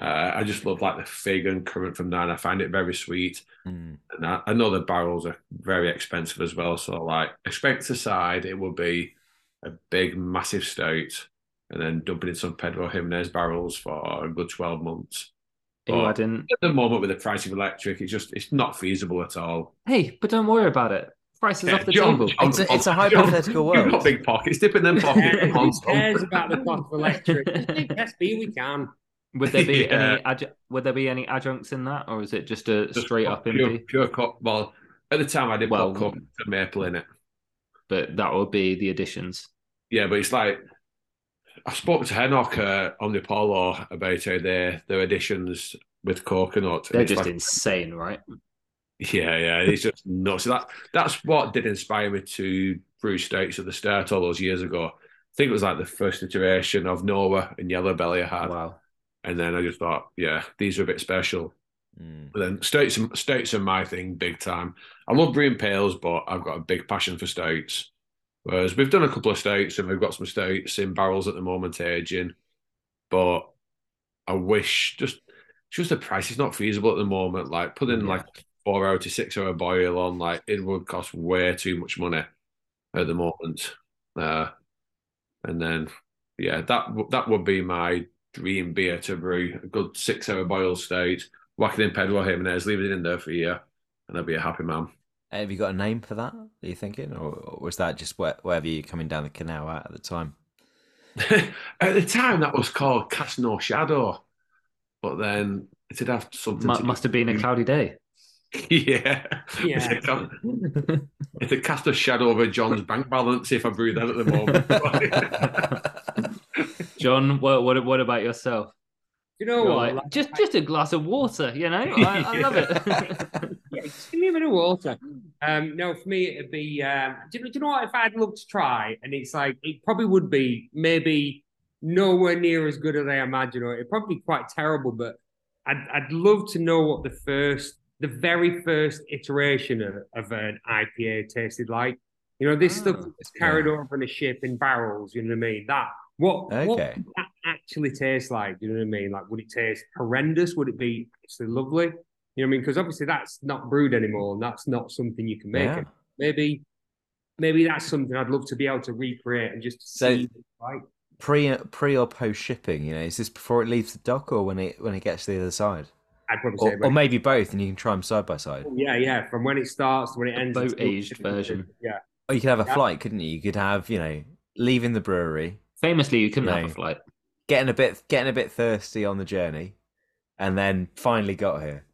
Uh, I just love like the fig and currant from that. I find it very sweet, mm. and I, I, know the barrels are very expensive as well. So like, expect aside, it will be a big, massive stout, and then dumping in some Pedro Ximénez barrels for a good twelve months. Oh, I didn't. At the moment, with the price of electric, it's just it's not feasible at all. Hey, but don't worry about it. Prices yeah, off the John, table. John, it's, a, it's a hypothetical world. You've got big pockets. Dip in them (laughs) pockets. Who cares about the cost of electric? Best be we can. Would there be (laughs) yeah. any would there be any adjuncts in that, or is it just a just straight up pure, pure cup? Well, at the time I did well, put cup maple in it, but that would be the additions. Yeah, but it's like I spoke to Henok uh, Omnipollo about how their their additions with coconut. They're just like, insane, right? Yeah, yeah, it's just nuts. That that's what did inspire me to brew stouts at the start all those years ago. I think it was like the first iteration of Noa and Yellow Belly I had. Wow. And then I just thought, yeah, these are a bit special. Mm. But then stouts, stouts are my thing big time. I love brewing pales, but I've got a big passion for stouts. Whereas we've done a couple of stouts and we've got some stouts in barrels at the moment aging. But I wish just just the price is not feasible at the moment. Like putting yeah. like four hour to six hour boil on, like it would cost way too much money at the moment. Uh, and then yeah, that that would be my dream beer to brew, a good six hour boil state, whack it in Pedro Ximénez, leave it in there for a year, and I'll be a happy man. Have you got a name for that? Are you thinking, or was that just wherever you're coming down the canal at at the time? (laughs) at the time, that was called Cast No Shadow, but then it did have something. M- must have been a cloudy day. Yeah, (laughs) yeah. It's a cast (laughs) a shadow over John's bank balance if I brew that at the moment. (laughs) John, what what what about yourself? you know what? Like, like, just just a glass of water, you know. I, I love it. yeah, just give me a bit of water. Um, no, for me it'd be. Um, do, you, do you know what? If I'd love to try, and it's like it probably would be maybe nowhere near as good as I imagine, or it'd probably be quite terrible. But I'd I'd love to know what the first, the very first iteration of, of an IPA tasted like. You know, this oh, stuff is carried yeah. over in a ship in barrels. You know what I mean? That what okay. what that actually tastes like? You know what I mean? Like, would it taste horrendous? Would it be actually lovely? You know what I mean? Because obviously that's not brewed anymore, and that's not something you can make. Yeah. Maybe, maybe that's something I'd love to be able to recreate and just so, see. Right? Pre pre or post shipping, you know, is this before it leaves the dock or when it when it gets to the other side? I'd probably or, say, or maybe both, and you can try them side by side. Yeah, yeah. From when it starts to when it ends, boat aged version. Yeah. Or you could have a yeah. flight, couldn't you? You could have, you know, leaving the brewery. Famously, you couldn't you know, have a flight. Getting a bit, getting a bit thirsty on the journey, and then finally got here,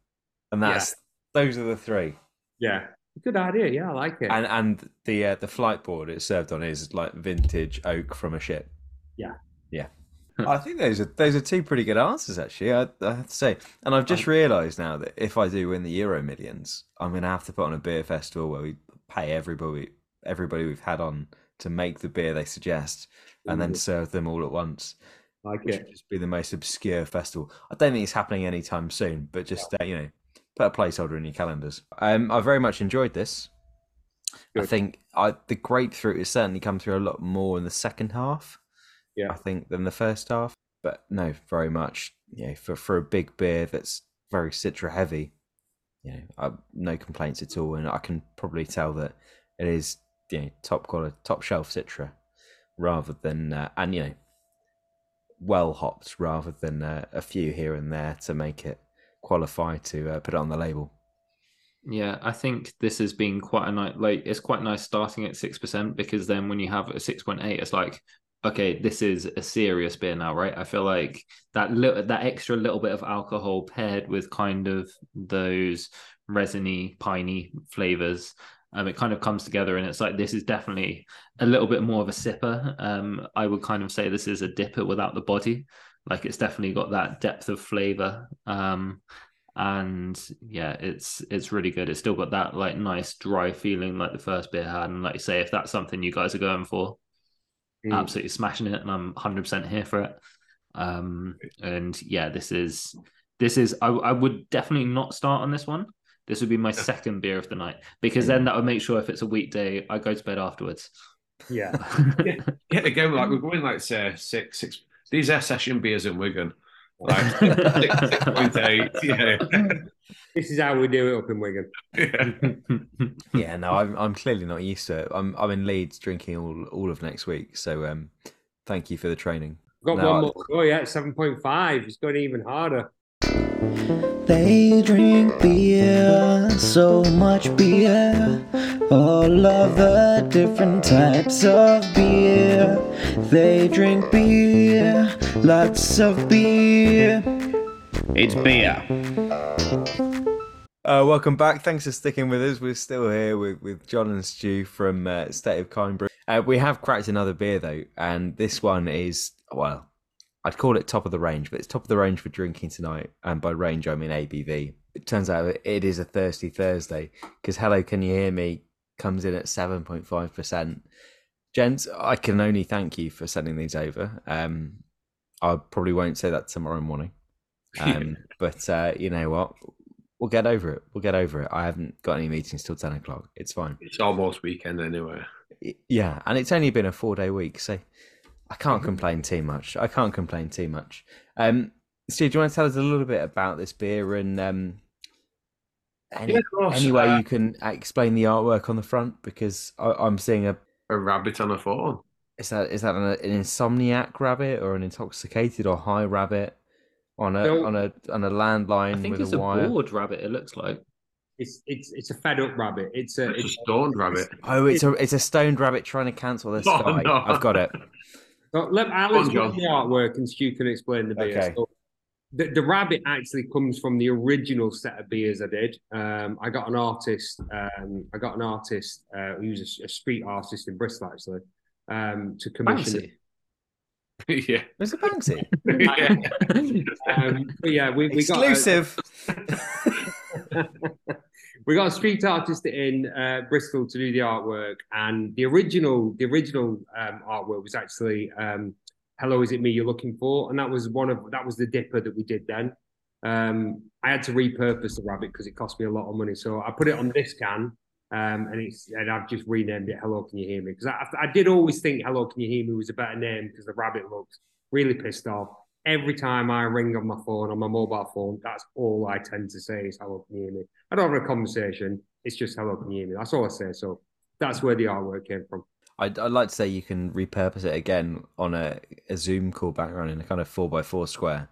and that's yeah. those are the three. Yeah, good idea. Yeah, I like it. And and the uh, the flight board it's served on is like vintage oak from a ship. Yeah, yeah. (laughs) I think those are those are two pretty good answers actually. I, I have to say, and I've just realised now that if I do win the Euro Millions, I'm going to have to put on a beer festival where we pay everybody everybody we've had on to make the beer they suggest and then serve them all at once. Like it. Just be the most obscure festival. I don't think it's happening anytime soon, but just uh, you know, put a placeholder in your calendars. Um, I very much enjoyed this. Good. I think I, the grapefruit has certainly come through a lot more in the second half. Yeah, I think than the first half. But no, very much. You know, for for a big beer that's very citra heavy, you know, I, no complaints at all, and I can probably tell that it is you know top quality, top shelf citra, rather than uh, and you know well hopped rather than uh, a few here and there to make it qualify to uh, put it on the label. Yeah, I think this has been quite a nice. Like, it's quite nice starting at six percent because then when you have a six point eight, it's like, okay, this is a serious beer now, right? I feel like that little, that extra little bit of alcohol paired with kind of those resiny, piney flavors um, it kind of comes together and it's like this is definitely a little bit more of a sipper. Um, i would kind of say this is a dipper without the body. Like it's definitely got that depth of flavor um, and yeah it's it's really good. It's still got that like nice dry feeling like the first beer had. And like you say if that's something you guys are going for mm. absolutely smashing it and i'm 100% here for it um and yeah this is this is I, I would definitely not start on this one this would be my second beer of the night because then that would make sure if it's a weekday, I go to bed afterwards. Yeah. (laughs) yeah, yeah, again, like we're going like say six, six. These are session beers in Wigan. Like six, (laughs) six point eight. Yeah. (laughs) This is how we do it up in Wigan. Yeah, yeah no, I'm I'm clearly not used to it. I'm I'm in Leeds drinking all all of next week. So um, thank you for the training. Got no, one more. Oh yeah, seven point five. It's going even harder. They drink beer, so much beer. All of the different types of beer. They drink beer, lots of beer. It's beer. Uh, welcome back. Thanks for sticking with us. We're still here with, with John and Stu from uh, State of Kind Brew. Uh, we have cracked another beer though, and this one is well, I'd call it top of the range, but it's top of the range for drinking tonight. And by range, I mean ABV. It turns out it is a thirsty Thursday because Hello, Can You Hear Me comes in at 7.5%. Gents, I can only thank you for sending these over. Um, I probably won't say that tomorrow morning. (laughs) Um, but uh, you know what? We'll get over it. We'll get over it. I haven't got any meetings till 10 o'clock. It's fine. It's almost weekend anyway. Yeah. And it's only been a four day week. So I can't mm-hmm. complain too much. I can't complain too much. Um, Steve, do you want to tell us a little bit about this beer and um, any, yeah, any way uh, you can explain the artwork on the front? Because I, am seeing a a rabbit on a phone. Is that is that an, an insomniac rabbit or an intoxicated or high rabbit on a no, on a on a landline? I think it's a, a bored rabbit. It looks like. It's it's it's a fed up rabbit. It's a, it's, it's a stoned rabbit. Oh, it's a it's a stoned rabbit trying to cancel the (laughs) oh, sky. No. I've got it. (laughs) So let Alex do the artwork and Stu can explain the beer. Okay. So the, the rabbit actually comes from the original set of beers I did. Um, I got an artist. Um, I got an artist uh, who's a, a, street artist in Bristol actually um, to commission. (laughs) yeah. Was it Banksy? (laughs) yeah. (laughs) Um, but yeah, we, we Exclusive. got we got a street artist in uh, Bristol to do the artwork, and the original the original um, artwork was actually um, "Hello, is it me you're looking for?" and that was one of that was the dipper that we did then. Um, I had to repurpose the rabbit because it cost me a lot of money, so I put it on this can, um, and it's and I've just renamed it "Hello, Can You Hear Me?" because I, I did always think "Hello, Can You Hear Me?" was a better name because the rabbit looks really pissed off. Every time I ring on my phone on my mobile phone, that's all I tend to say is "Hello, can you hear me?" I don't have a conversation. It's just "Hello, can you hear me?" That's all I say. So that's where the artwork came from. I'd, I'd like to say you can repurpose it again on a, a Zoom call background in a kind of four by four square.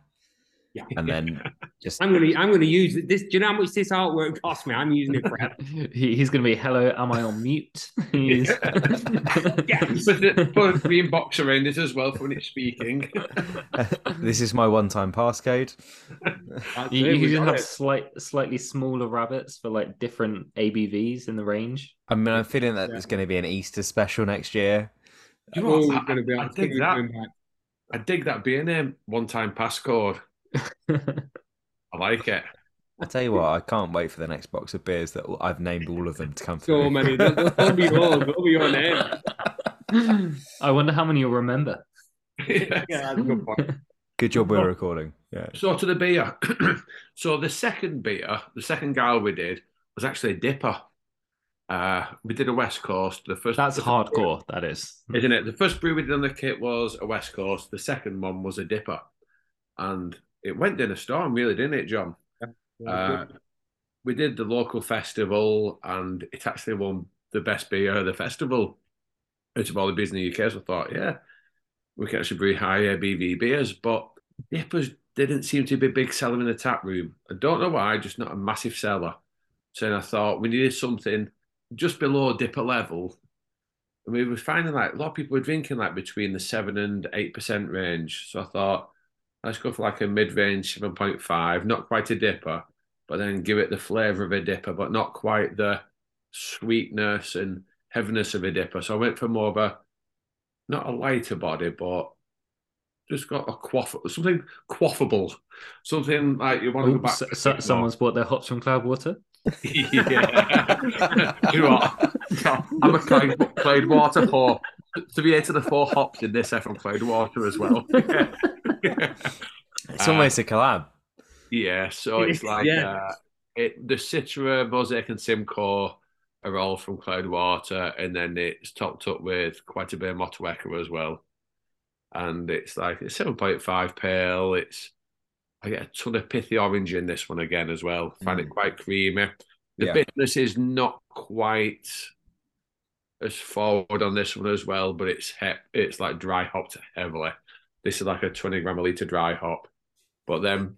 Yeah. And then just I'm gonna I'm gonna use this. Do you know how much this artwork cost me? I'm using it forever. (laughs) he, he's gonna be hello, am I on mute? (laughs) He's... yeah. Put, it, put the inbox around it as well for when it's speaking. (laughs) this is my one time passcode. you, you can have it. slight, slightly smaller rabbits for like different ABVs in the range. I mean, I'm feeling that there's going to be an Easter special next year. You know Always what? I, gonna be- I it's dig that. going back. I dig that being a one time passcode. (laughs) I like it. I tell you what, I can't wait for the next box of beers that I've named all of them to come through. So many. They'll, they'll be (laughs) yours. They'll be your name. I wonder how many you'll remember. (laughs) Yeah, that's a good point. Good job we're recording. Yeah. So to the beer. (clears throat) so the second beer, the second gal we did was actually a dipper. Uh, we did a West Coast. The first That's the first brew- hardcore. That is. isn't it? The first brew we did on the kit was a West Coast. The second one was a dipper, and it went in a storm, really, didn't it, John? Uh, we did the local festival, and it actually won the best beer of the festival out of all the beers in the UK. So I thought, yeah, we can actually brew high ABV beers, but dippers didn't seem to be a big seller in the tap room. I don't know why, just not a massive seller. So I thought we needed something just below dipper level. And we were finding like a lot of people were drinking like between the seven and eight percent range. So I thought, let's go for like a mid-range 7.5, not quite a dipper, but then give it the flavour of a dipper, but not quite the sweetness and heaviness of a dipper. So I went for more of a not a lighter body, but just got a quaff something quaffable. Something like you want to go back. so- someone's bought their hops from Cloudwater. (laughs) (laughs) yeah. (laughs) you know what? I'm a Clyde, Clyde Water for to be into the four hops in this F from Clyde Water as well. It's Uh, almost a collab. yeah, so it's like Yeah. uh, it, the Citra, Mosaic, and Simcoe are all from Cloudwater, and then it's topped up with quite a bit of Motueka as well. And it's like it's seven point five pale. It's I get a ton of pithy orange in this one again as well. Find it quite creamy. The Yeah. bitterness is not quite as forward on this one as well, but it's he- it's like dry hopped heavily. This is like a 20 gram a litre dry hop. But then,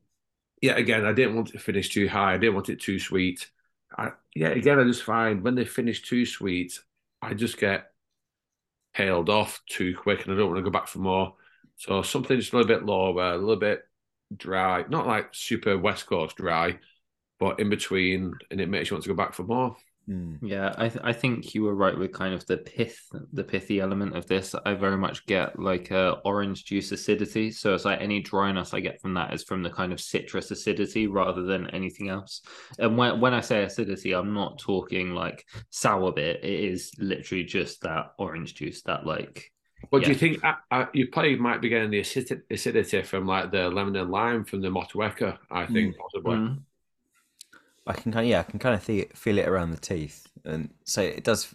yeah, again, I didn't want it to finish too high. I didn't want it too sweet. I, yeah, again, I just find when they finish too sweet, I just get paled off too quick and I don't want to go back for more. So something just a little bit lower, a little bit dry, not like super West Coast dry, but in between, and it makes you want to go back for more. Mm. Yeah, I th- I think you were right with kind of the pith, the pithy element of this. I very much get like a orange juice acidity. So it's like any dryness I get from that is from the kind of citrus acidity rather than anything else. And when when I say acidity, I'm not talking like sour bit. It is literally just that orange juice, that like But do you think uh, uh, you probably might be getting the acidity, acidity from like the lemon and lime from the Motueka? I think possibly. mm, I can kind of, yeah, I can kind of feel feel it around the teeth, and so it does.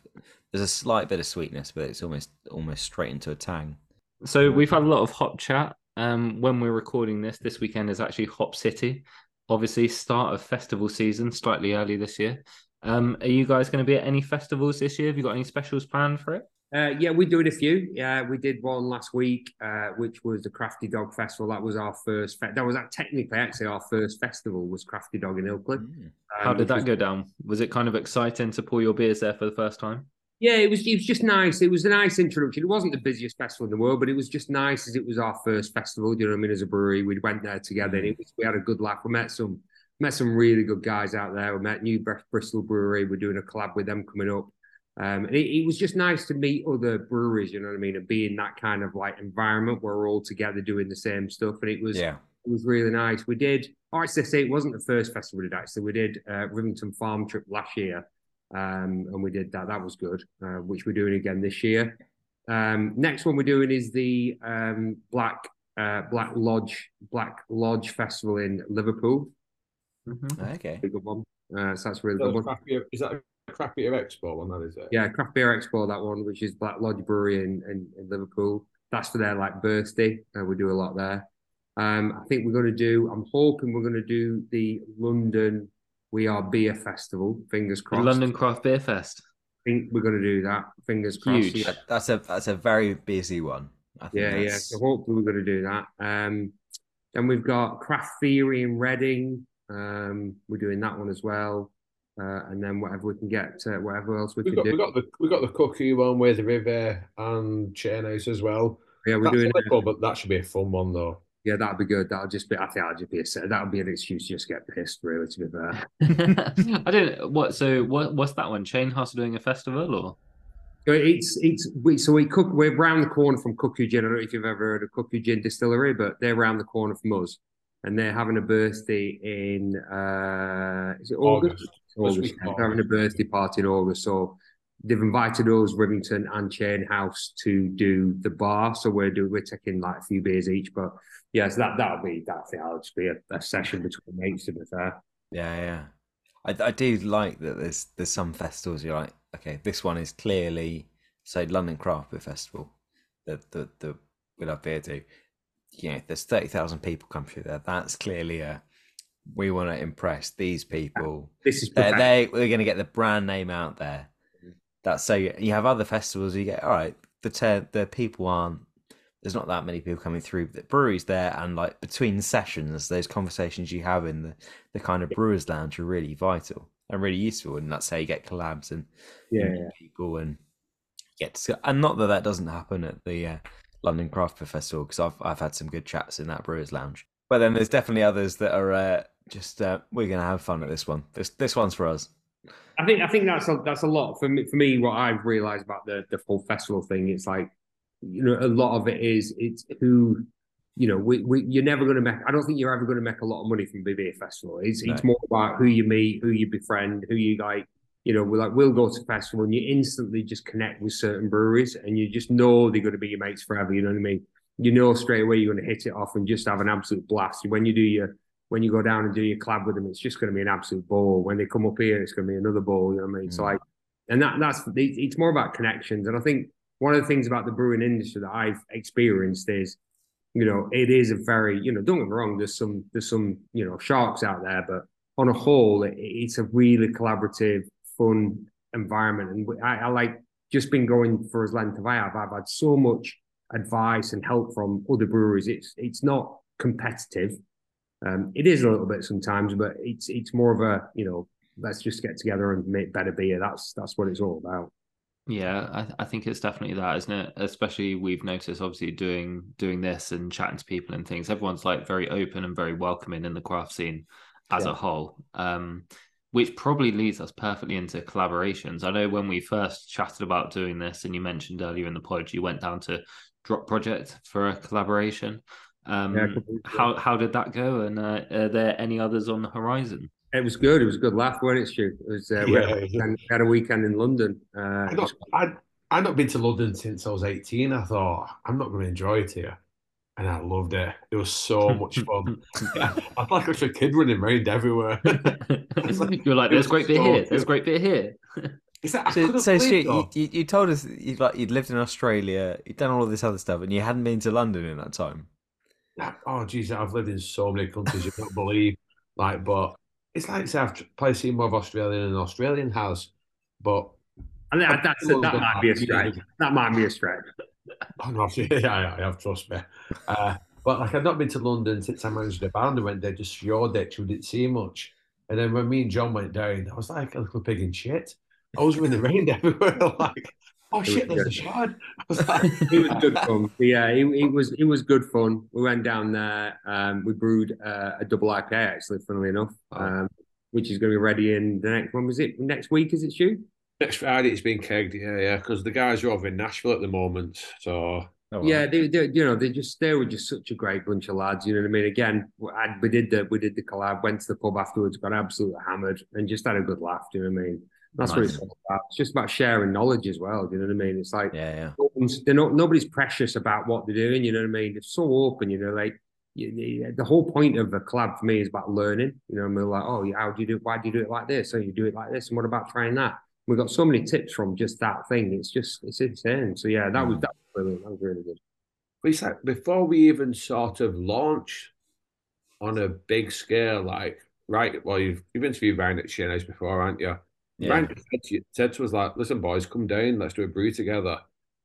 There's a slight bit of sweetness, but it's almost almost straight into a tang. So we've had a lot of hop chat. Um, when we're recording this, this weekend is actually Hop City. Obviously, start of festival season, slightly early this year. Um, are you guys going to be at any festivals this year? Have you got any specials planned for it? Uh, yeah, we're doing a few. Yeah, we did one last week, uh, which was the Crafty Dog Festival. That was our first. Fe- that was uh, technically actually our first festival was Crafty Dog in Ilkley. Mm. How Um, did that was- go down? Was it kind of exciting to pour your beers there for the first time? Yeah, it was. It was just nice. It was a nice introduction. It wasn't the busiest festival in the world, but it was just nice as it was our first festival. Do you know what I mean? As a brewery, we went there together, and it was, we had a good laugh. We met some met some really good guys out there. We met New Bristol Brewery. We're doing a collab with them coming up. Um, and it, it, was just nice to meet other breweries, you know what I mean, and be in that kind of like environment where we're all together doing the same stuff. And it was yeah. it was really nice. We did, oh, actually, say it wasn't the first festival we did. Actually, we did uh, Rivington Farm Trip last year, um, and we did that. That was good, uh, which we're doing again this year. Um, next one we're doing is the um, Black uh, Black Lodge Black Lodge Festival in Liverpool. Mm-hmm. Okay, good one. Uh, so that's really so good one. Is that Craft Beer Expo one, that is it? Yeah, Craft Beer Expo, that one, which is Black Lodge Brewery in, in, in Liverpool. That's for their like birthday. Uh, we do a lot there. Um, I think we're going to do. I'm hoping we're going to do the London We Are Beer Festival. Fingers crossed. The London Craft Beer Fest. I think we're going to do that. Fingers crossed. Huge. That's a that's a very busy one. yeah, that's... yeah. So hopefully we're going to do that. Um, then we've got Craft Theory in Reading. Um, we're doing that one as well uh, and then whatever we can get, uh, whatever else we we can got, do. We got the we got the cookie one with the River and Chain House as well. Yeah, we're That's doing it, but that should be a fun one though. Yeah, that'd be good. That'll just be. I think that'll just be a. That'll be an excuse to just get pissed. Really, to be fair. (laughs) I don't. What? So what? What's that one? Chain House doing a festival or? It's it's we so we cook we're around the corner from Cuckoo Gin. I don't know if you've ever heard of Cuckoo Gin Distillery, but they're around the corner from us, and they're having a birthday in uh is it August? August. August. They're having a birthday party in August. So they've invited us, Rivington and Chain House, to do the bar. So we're doing we're taking like a few beers each. But yeah, so that that'll be that that'll just be a, a session between mates to be fair. Yeah, yeah. I, I do like that there's there's some festivals you're like, okay, this one is clearly say London Craft Beer Festival, the the the we love beer do. You know, there's thirty thousand people come through there. That's clearly a we want to impress these people. This is they're, they we're going to get the brand name out there. That's so you have other festivals. You get all right. The te- the people aren't. There's not that many people coming through. The breweries there, and like between sessions, those conversations you have in the the kind of brewers lounge are really vital and really useful. And that's how you get collabs and yeah, yeah. people and get to. And not that that doesn't happen at the uh, London Craft Beer Festival because I've I've had some good chats in that brewers lounge. But then there's definitely others that are uh, just uh, we're gonna have fun at this one. This this one's for us. I think I think that's a that's a lot for me. For me, what I've realised about the the whole festival thing, it's like you know a lot of it is it's who you know we, we you're never going to make. I don't think you're ever going to make a lot of money from BB festival. It's no. it's more about who you meet, who you befriend, who you like. You know, we're like we'll go to festival and you instantly just connect with certain breweries and you just know they're going to be your mates forever. You know what I mean? You know straight away you're going to hit it off and just have an absolute blast. When you do your when you go down and do your collab with them, it's just going to be an absolute ball. When they come up here, it's going to be another ball. You know what I mean? Mm. So like, and that that's it's more about connections. And I think one of the things about the brewing industry that I've experienced is, you know, it is a very, you know, don't get me wrong. There's some there's some you know sharks out there, but on a whole, it, it's a really collaborative, fun environment. And I, I like just been going for as length as I have. I've had so much advice and help from other breweries. It's it's not competitive um, it is a little bit sometimes, but it's it's more of a you know let's just get together and make better beer. That's that's what it's all about. Yeah, I, I think it's definitely that, isn't it? Especially we've noticed, obviously, doing doing this and chatting to people and things. Everyone's like very open and very welcoming in the craft scene as yeah. a whole. Um, which probably leads us perfectly into collaborations. I know when we first chatted about doing this, and you mentioned earlier in the pod, you went down to Drop Project for a collaboration. Um, yeah, how how did that go? And uh, are there any others on the horizon? It was good. It was a good laugh, wasn't it, Stu? It was. Uh, yeah, we, had, we had a weekend in London. Uh, I got, I'd, I'd not been to London since I was 18. I thought, I'm not going to enjoy it here. And I loved it. It was so much (laughs) fun. I felt like I was a kid running around everywhere. (laughs) like, You're like, there's great bit so here. There's great bit here. (laughs) That, so, so Stu, you, you, you, told us you like you'd lived in Australia, you'd done all of this other stuff, and you hadn't been to London in that time oh geez, I've lived in so many countries you can't believe. Like, but it's like say I've probably seen more of Australian than Australian has, but and that, that's a, that might be a stretch. That might (laughs) be a stretch. Oh, no, (laughs) yeah, I have, trust me. Uh, but like I've not been to London since I managed the band. I went there just Shoreditch. We didn't see much. And then when me and John went down, I was like a little pig in shit. I was in the (laughs) rain everywhere. like oh shit, there's a shard. (laughs) it was good (laughs) fun. Yeah, it, it, was it was good fun. We went down there. Um, we brewed uh, a double IPA actually, funnily enough, oh. um, which is going to be ready in the next one. Was it next week? Is it Stu? Next Friday it's been kegged, yeah, yeah, because the guys are over in Nashville at the moment. So Oh, yeah, they, they, you know, they just they were just such a great bunch of lads. You know what I mean? Again, I, we did the we did the collab, went to the pub afterwards, got absolutely hammered, and just had a good laugh. Do you know what I mean? That's nice. what it's all about. It's just about sharing knowledge as well. Do you know what I mean? It's like yeah, yeah. they're not nobody's precious about what they're doing. You know what I mean? They're so open. You know, like you, you, the whole point of the collab for me is about learning. You know, I mean, like, oh, yeah, how do you do? it? Why do you do it like this? So you do it like this, and what about trying that? We got so many tips from just that thing. It's just it's insane. So yeah, that mm. was that was brilliant. That was really good. But it's like before we even sort of launch on a big scale, like right, well, you've you've interviewed Ryan at Chain before, aren't you? Yeah. Ryan said to, said to us like, "Listen, boys, come down, let's do a brew together."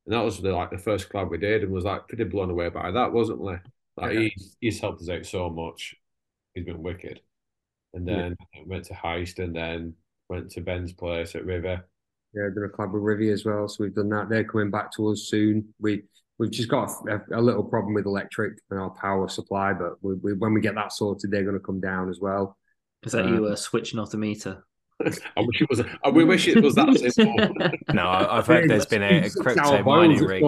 And that was the, like the first club we did, and was like pretty blown away by that, wasn't we? Like yeah. he's he's helped us out so much. He's been wicked. And then yeah. went to Heist, and then went to Ben's place at River. Yeah, done a club with Rivi as well. So we've done that. They're coming back to us soon. We we've just got a, a, little problem with electric and our power supply, but we, we, when we get that sorted, they're going to come down as well. Is that um, you uh, switching off the meter? I wish it was. I wish it was that simple. (laughs) no, I've heard there's been a, a crypto mining rig.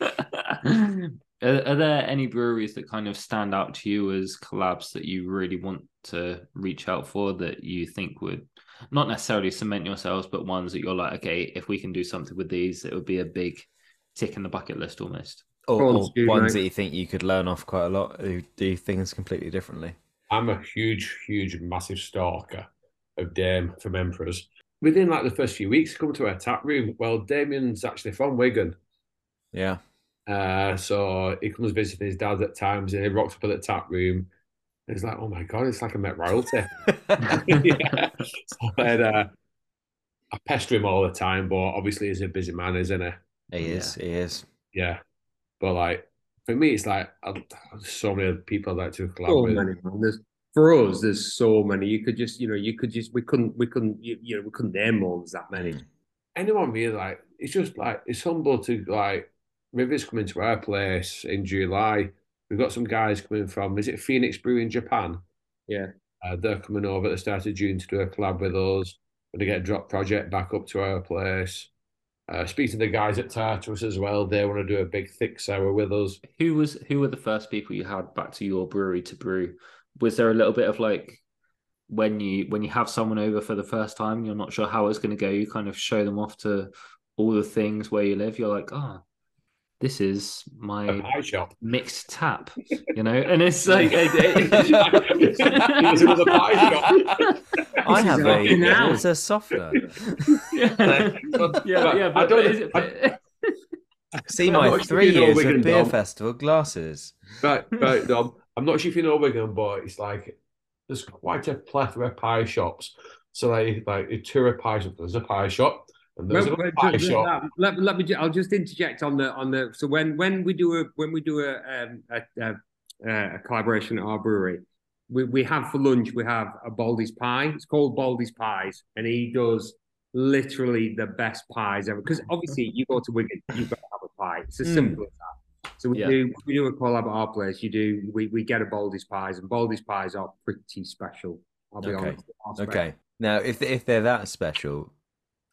(laughs) Are, are, there any breweries that kind of stand out to you as collabs that you really want to reach out for that you think would not necessarily cement yourselves, but ones that you're like, okay, if we can do something with these, it would be a big tick in the bucket list almost. Or, or ones that you think you could learn off quite a lot who do things completely differently. I'm a huge, huge, massive stalker of Dame from Emperors. Within like the first few weeks, come to our tap room. Well, Damien's actually from Wigan. Yeah. Uh, so he comes visiting his dad at times and he rocks up at the tap room. He's like, oh my God, it's like I met royalty. (laughs) (laughs) yeah. So then, uh, I pester him all the time, but obviously he's a busy man, isn't he? He is. Yeah. He is. Yeah, but like for me, it's like so many people I'd like to collab so with. Many, there's, for us, there's so many. You could just, you know, you could just. We couldn't. We couldn't. You, you know, we couldn't name. There's that many. Anyone really like? It's just like it's humble to like. Rivi's coming to our place in July. We've got some guys coming from. Is it Phoenix Brew in Japan? Yeah. Uh, they're coming over at the start of June to do a collab with us. We're gonna get a Drop Project back up to our place. Uh, speak to the guys at Tartarus as well. They want to do a big thick sour with us. Who was who were the first people you had back to your brewery to brew? Was there a little bit of like when you when you have someone over for the first time, you're not sure how it's going to go. You kind of show them off to all the things where you live. You're like, oh, this is my mixed tap, (laughs) you know, and it's like it, it, (laughs) pie shop. I have a it's a softer. (laughs) yeah, yeah, yeah, but, I don't. I, See my three years of beer Dom. festival glasses. Right, right, Dom. I'm not sure if you know Wigan, but it's like there's quite a plethora of pie shops. So like like a tour of pie shop. There's a pie shop well, let, let, me. I'll just interject on the on the. So when when we do a when we do a um, a, a, a, collaboration at our brewery, we, we have for lunch we have a Baldy's pie. It's called Baldy's pies, and he does literally the best pies ever. Because obviously you go to Wigan, you've got to have a pie. It's as mm. simple as that. So we yeah. do we do a collab at our place. You do we, we get a Baldy's pies, and Baldy's pies are pretty special. I'll be okay. honest. Okay. Now, if if they're that special,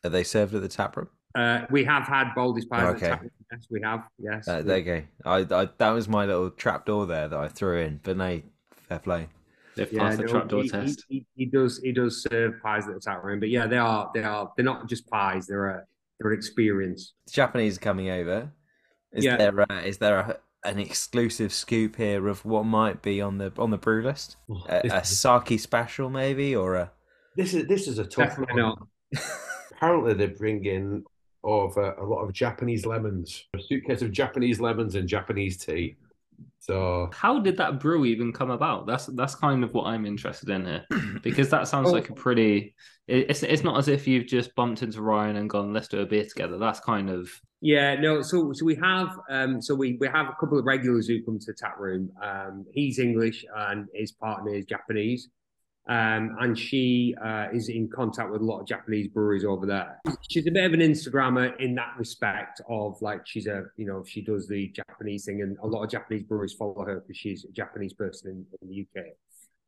are they served at the tap room? Uh, we have had Baldy's pies. Okay. At the Yes, we have. Yes. Uh, there you go. I, I, that was my little trap door there that I threw in. But no, fair play. They've yeah, passed the no, trapdoor test. He, he, he, does. He does serve pies at the tap room, but yeah, they are. They are. They're not just pies. They're a. They're an experience. The Japanese are coming over. Is yeah. there? A, is there a, an exclusive scoop here of what might be on the on the brew list? A, a sake special, maybe, or a. This is this is a tough Definitely one. Not. (laughs) apparently they bring in over a lot of Japanese lemons, a suitcase of Japanese lemons and Japanese tea. So how did that brew even come about? That's that's kind of what I'm interested in here, (clears throat) because that sounds like a pretty. It's it's not as if you've just bumped into Ryan and gone, let's do a beer together. That's kind of yeah, no. So so we have um so we we have a couple of regulars who come to the tap room. Um, he's English and his partner is Japanese. Um, and she uh, is in contact with a lot of Japanese breweries over there. She's a bit of an Instagrammer in that respect of like she's a you know she does the Japanese thing, and a lot of Japanese breweries follow her because she's a Japanese person in, in the UK.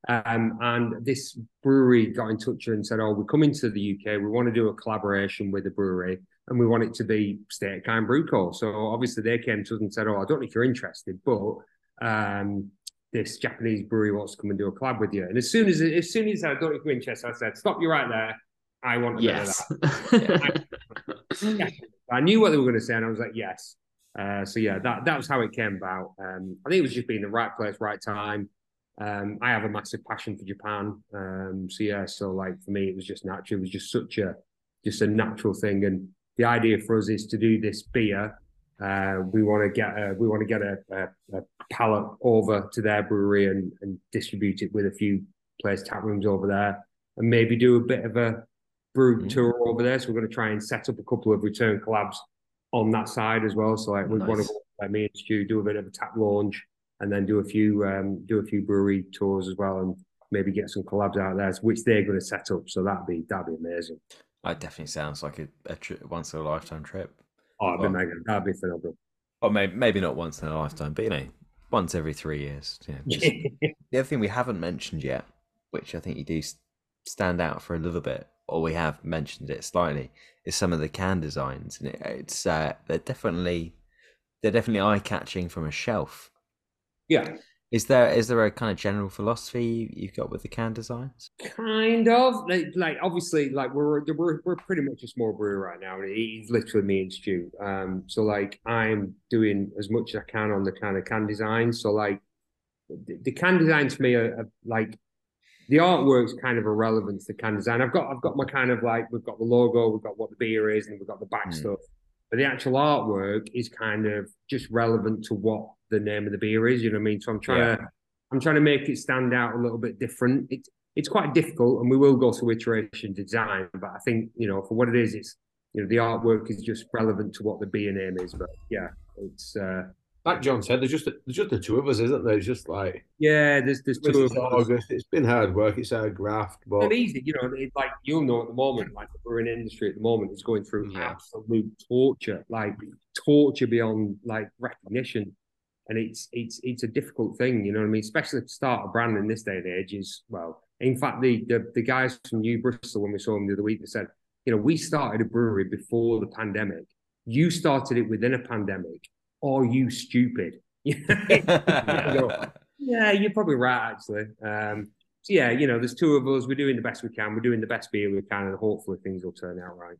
Um, and this brewery got in touch and said, "Oh, we're coming to the UK. We want to do a collaboration with a brewery, and we want it to be State of Kind Brew Co." So obviously they came to us and said, "Oh, I don't know if you're interested, but um, this Japanese brewery wants to come and do a collab with you." And as soon as as soon as I if you're interested, I said, "Stop you right there. I want to yes. that." I, I knew what they were going to say, and I was like, "Yes." Uh, so yeah, that that was how it came about. Um, I think it was just being the right place, right time. Um, I have a massive passion for Japan. Um, so yeah, so like for me, it was just natural. It was just such a just a natural thing. And the idea for us is to do this beer. Uh, we want to get a, we want to get a, a, a, pallet over to their brewery and, and distribute it with a few place tap rooms over there, and maybe do a bit of a brew mm-hmm. tour over there. So we're going to try and set up a couple of return collabs on that side as well. So like we nice. want to like me and Stu do a bit of a tap launch and then do a few um, do a few brewery tours as well, and maybe get some collabs out there, which they're going to set up. So that'd be that'd be amazing. That definitely sounds like a, a tri- once in a lifetime trip. Oh, that'd well, be mega. That'd be phenomenal. Or maybe maybe not once in a lifetime, but you know, once every three years. Know, just, (laughs) the other thing we haven't mentioned yet, which I think you do stand out for a little bit, or we have mentioned it slightly, is some of the can designs, and it, it's uh, they're definitely they're definitely eye catching from a shelf. Yeah. Is there is there a kind of general philosophy you've got with the can designs? Kind of like, like obviously like we're, we're we're pretty much a small brewery right now. It's literally me and Stu. Um, so like I'm doing as much as I can on the kind of can design. So like the, the can design to me are, are like the artwork's kind of irrelevant to the can design. I've got I've got my kind of like we've got the logo, we've got what the beer is, and we've got the back mm. stuff. But the actual artwork is kind of just relevant to what the name of the beer is. You know what I mean? So I'm trying yeah. to I'm trying to make it stand out a little bit different. It's it's quite difficult, and we will go through iteration design. But I think you know for what it is, it's you know the artwork is just relevant to what the beer name is. But yeah, it's uh, like John said, there's just there's just the two of us, isn't there? It's just like yeah, there's there's two of August. It's been hard work. It's hard graft, but it's easy. You know, it's like you'll know at the moment, like we're in industry at the moment is going through yeah. absolute torture, like torture beyond like recognition and it's it's it's a difficult thing, you know what I mean? Especially to start a brand in this day and age is well. In fact, the the, the guys from New Bristol when we saw them the other week, they said, you know, we started a brewery before the pandemic. You started it within a pandemic. Are you stupid? (laughs) (laughs) yeah, you're probably right, actually. Um, so yeah, you know, there's two of us. We're doing the best we can. We're doing the best beer we can, and hopefully things will turn out right.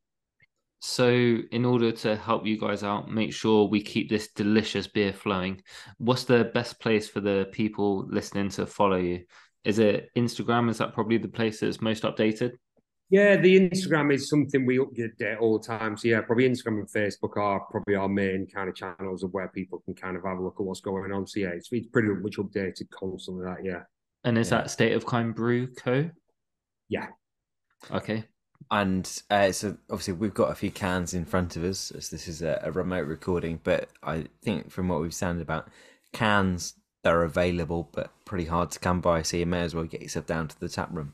So, in order to help you guys out, make sure we keep this delicious beer flowing. What's the best place for the people listening to follow you? Is it Instagram? Is that probably the place that's most updated? Yeah, the Instagram is something we update all the time. So yeah, probably Instagram and Facebook are probably our main kind of channels of where people can kind of have a look at what's going on. So yeah, it's, it's pretty much updated constantly. That yeah. And is yeah. that State of Kind Brew Co? Yeah. Okay and uh, so obviously we've got a few cans in front of us as this is a, a, remote recording but i think from what we've sounded about cans that are available but pretty hard to come by so you may as well get yourself down to the tap room.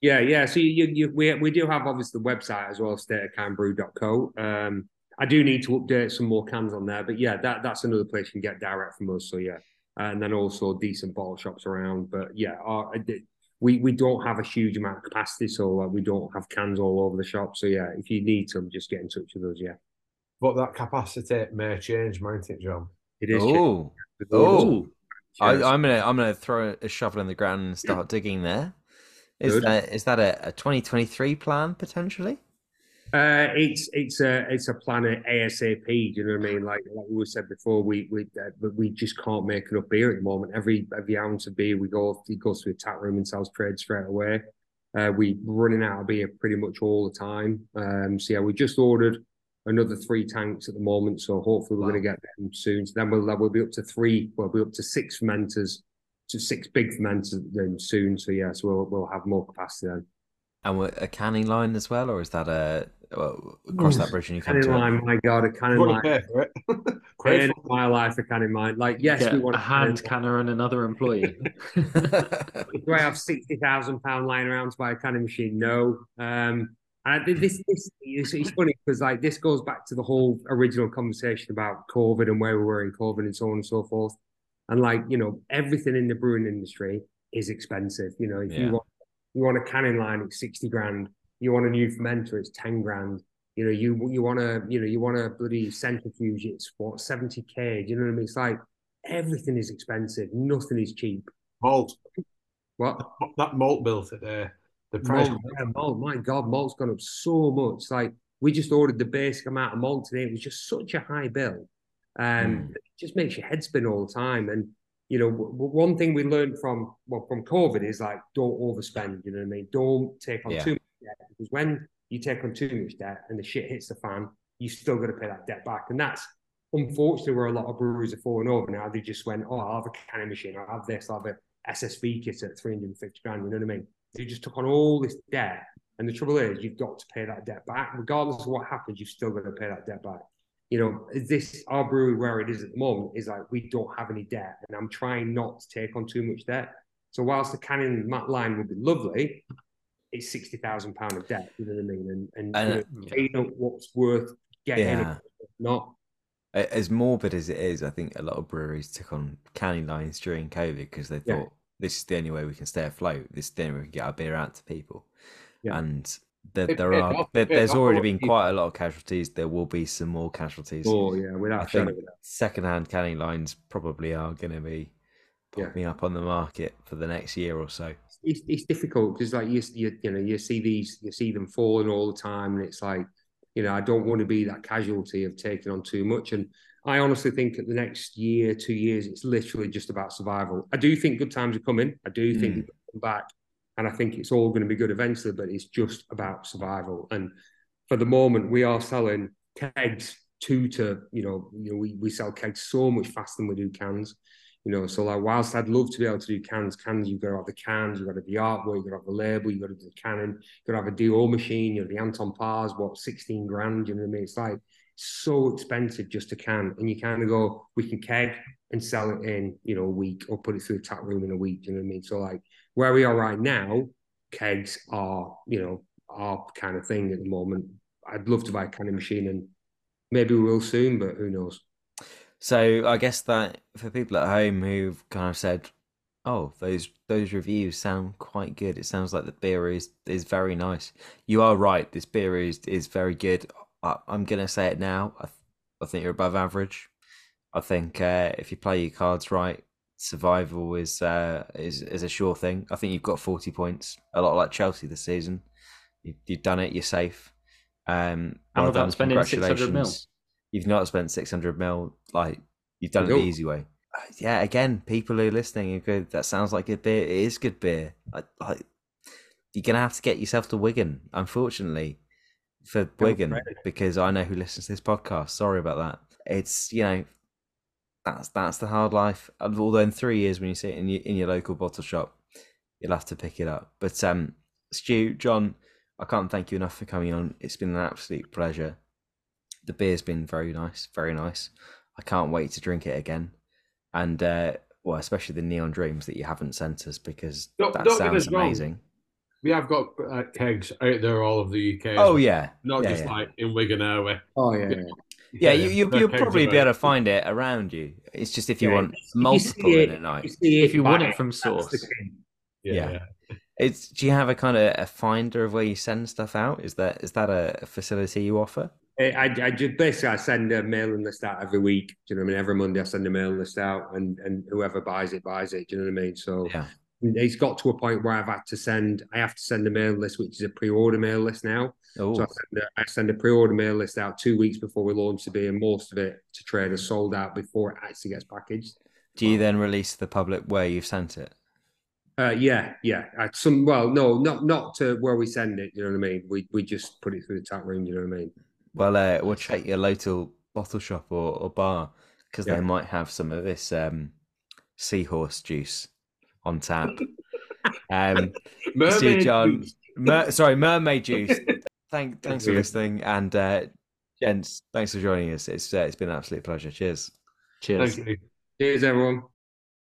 Yeah yeah so you, you we, we do have obviously the website as well stateofkindbrew.co um i do need to update some more cans on there but yeah that that's another place you can get direct from us so yeah. And then also decent bottle shops around but yeah our, we we don't have a huge amount of capacity, so like, we don't have cans all over the shop. So yeah, if you need some, just get in touch with us. Yeah. But that capacity may change, might it, John? It is. Oh, oh. I, am gonna I'm gonna throw a shovel in the ground and start digging there. Is Good. that is that a, a 2023 plan potentially? Uh, it's it's a it's a plan at ASAP. Do you know what I mean? Like like we said before, we we uh, we just can't make enough beer at the moment. Every every ounce of beer we go, it goes to the tap room and sells trade straight away. Uh, we running out of beer pretty much all the time. Um, so yeah, we just ordered another three tanks at the moment. So hopefully we're wow. going to get them soon. So then we'll we'll be up to three. We'll be up to six fermenters, to six big fermenters then soon. So yeah, so we'll we'll have more capacity then. And a canning line as well, or is that a well, cross that bridge and you come to line, it. My God, a canning line. Pay for it. in (laughs) (laughs) my life, a canning line. Like, yes, Get we want a hand canner and another employee. (laughs) Do I have sixty thousand pound lying around to buy a canning machine? No. Um, and this, this it's, it's funny because like this goes back to the whole original conversation about COVID and where we were in COVID and so on and so forth. And like you know, everything in the brewing industry is expensive. You know, if yeah. you want you want a canning line, it's sixty grand. You want a new fermenter, it's ten grand. You know, you you want to you know you want a bloody centrifuge, it's what seventy k. Do you know what I mean? It's like everything is expensive. Nothing is cheap. Malt. What? That malt bill today. The price. Malt, yeah, malt. My God, malt's gone up so much. Like we just ordered the basic amount of malt today. It was just such a high bill. Um, mm. It just makes your head spin all the time. And you know, w- one thing we learned from well, from COVID is like don't overspend. You know what I mean? Don't take on yeah. too much debt because when you take on too much debt and the shit hits the fan, you still got to pay that debt back. And that's unfortunately where a lot of breweries are falling over now. They just went, oh, I'll have a canning machine, I'll have this, I'll have a SSV kit at 350 grand. You know what I mean? They just took on all this debt. And the trouble is, you've got to pay that debt back. Regardless of what happens, you've still got to pay that debt back you know, this our brewery where it is at the moment is like we don't have any debt, and I'm trying not to take on too much debt. So whilst the canning line would be lovely, it's sixty thousand pound of debt. You know what I mean? And and, and you know, yeah. what's worth getting, yeah. not. As morbid as it is, I think a lot of breweries took on canning lines during COVID because they thought yeah. this is the only way we can stay afloat. This is the only way we can get our beer out to people. Yeah. And there, there it, are it, there, there's already been quite a lot of casualties. There will be some more casualties. Oh yeah, without I think second-hand canning lines probably are going to be popping yeah. up on the market for the next year or so. It's, it's difficult because like you, you you know you see these you see them falling all the time, and it's like you know I don't want to be that casualty of taking on too much. And I honestly think at the next year, two years, it's literally just about survival. I do think good times are coming. I do think mm. come back and I think it's all going to be good eventually, but it's just about survival. And for the moment, we are selling kegs two to, you know, you know, we, we sell kegs so much faster than we do cans. You know, so like whilst I'd love to be able to do cans, cans, you've got to have the cans, you've got to have the artwork, you've got to have the label, you've got to do the canning, you've got to have a DO machine, you know, the Anton Paars, what, 16 grand, you know what I mean? It's like so expensive just to can. And you kind of go, we can keg and sell it in, you know, a week or put it through a tap room in a week. You know what I mean? So like where we are right now, kegs are, you know, our kind of thing at the moment. I'd love to buy a canning machine and maybe we will soon, but who knows? So I guess that for people at home who've kind of said, "Oh, those those reviews sound quite good. It sounds like the beer is is very nice." You are right. This beer is is very good. I, am gonna say it now. I, I think you're above average. I think uh, if you play your cards right, survival is uh, is is a sure thing. I think you've got forty points, a lot like Chelsea this season. You, have done it. You're safe. Um, well done. Spending six hundred mil. You've not spent six hundred mil. Like you've done it the easy way. Uh, yeah. Again, people who are listening, you go, that sounds like good beer. It is good beer. Like, like you're gonna have to get yourself to Wigan, unfortunately, for Wigan, because I know who listens to this podcast. Sorry about that. It's you know that's that's the hard life. Although in three years, when you see it in your in your local bottle shop, you'll have to pick it up. But um, Stu, John, I can't thank you enough for coming on. It's been an absolute pleasure. The beer's been very nice, very nice. I can't wait to drink it again, and uh, well, especially the Neon Dreams that you haven't sent us because don't, that don't sounds amazing. Wrong. We have got uh, kegs out there all over the UK. Oh yeah, not yeah, just yeah. like in Wigan, are we? Oh yeah. yeah. (laughs) Yeah, you, you, will probably be able to find it around you. It's just if you yeah, want multiple you in a night. You if you want it from source. Yeah. yeah. It's do you have a kind of a finder of where you send stuff out? Is that is that a facility you offer? I, I just basically I send a mailing list out every week. Do you know what I mean? Every Monday I send a mailing list out, and and whoever buys it buys it. Do you know what I mean? So yeah it's got to a point where I've had to send, I have to send a mail list, which is a pre-order mail list now. Oh. So I send, a, I send a pre-order mail list out two weeks before we launch the beer, and most of it to traders sold out before it actually gets packaged. Do you then release the public where you've sent it? Uh, yeah, yeah. At some well, no, not not to where we send it. You know what I mean? We we just put it through the tap room. You know what I mean? Well, uh, we'll check your local bottle shop or, or bar because yeah. they might have some of this um, seahorse juice on tap. Um, (laughs) mermaid John, mer- sorry, mermaid juice. (laughs) Thank, thanks for listening, and uh, gents, thanks for joining us. It's uh, it's been an absolute pleasure. Cheers. Cheers. Cheers, everyone.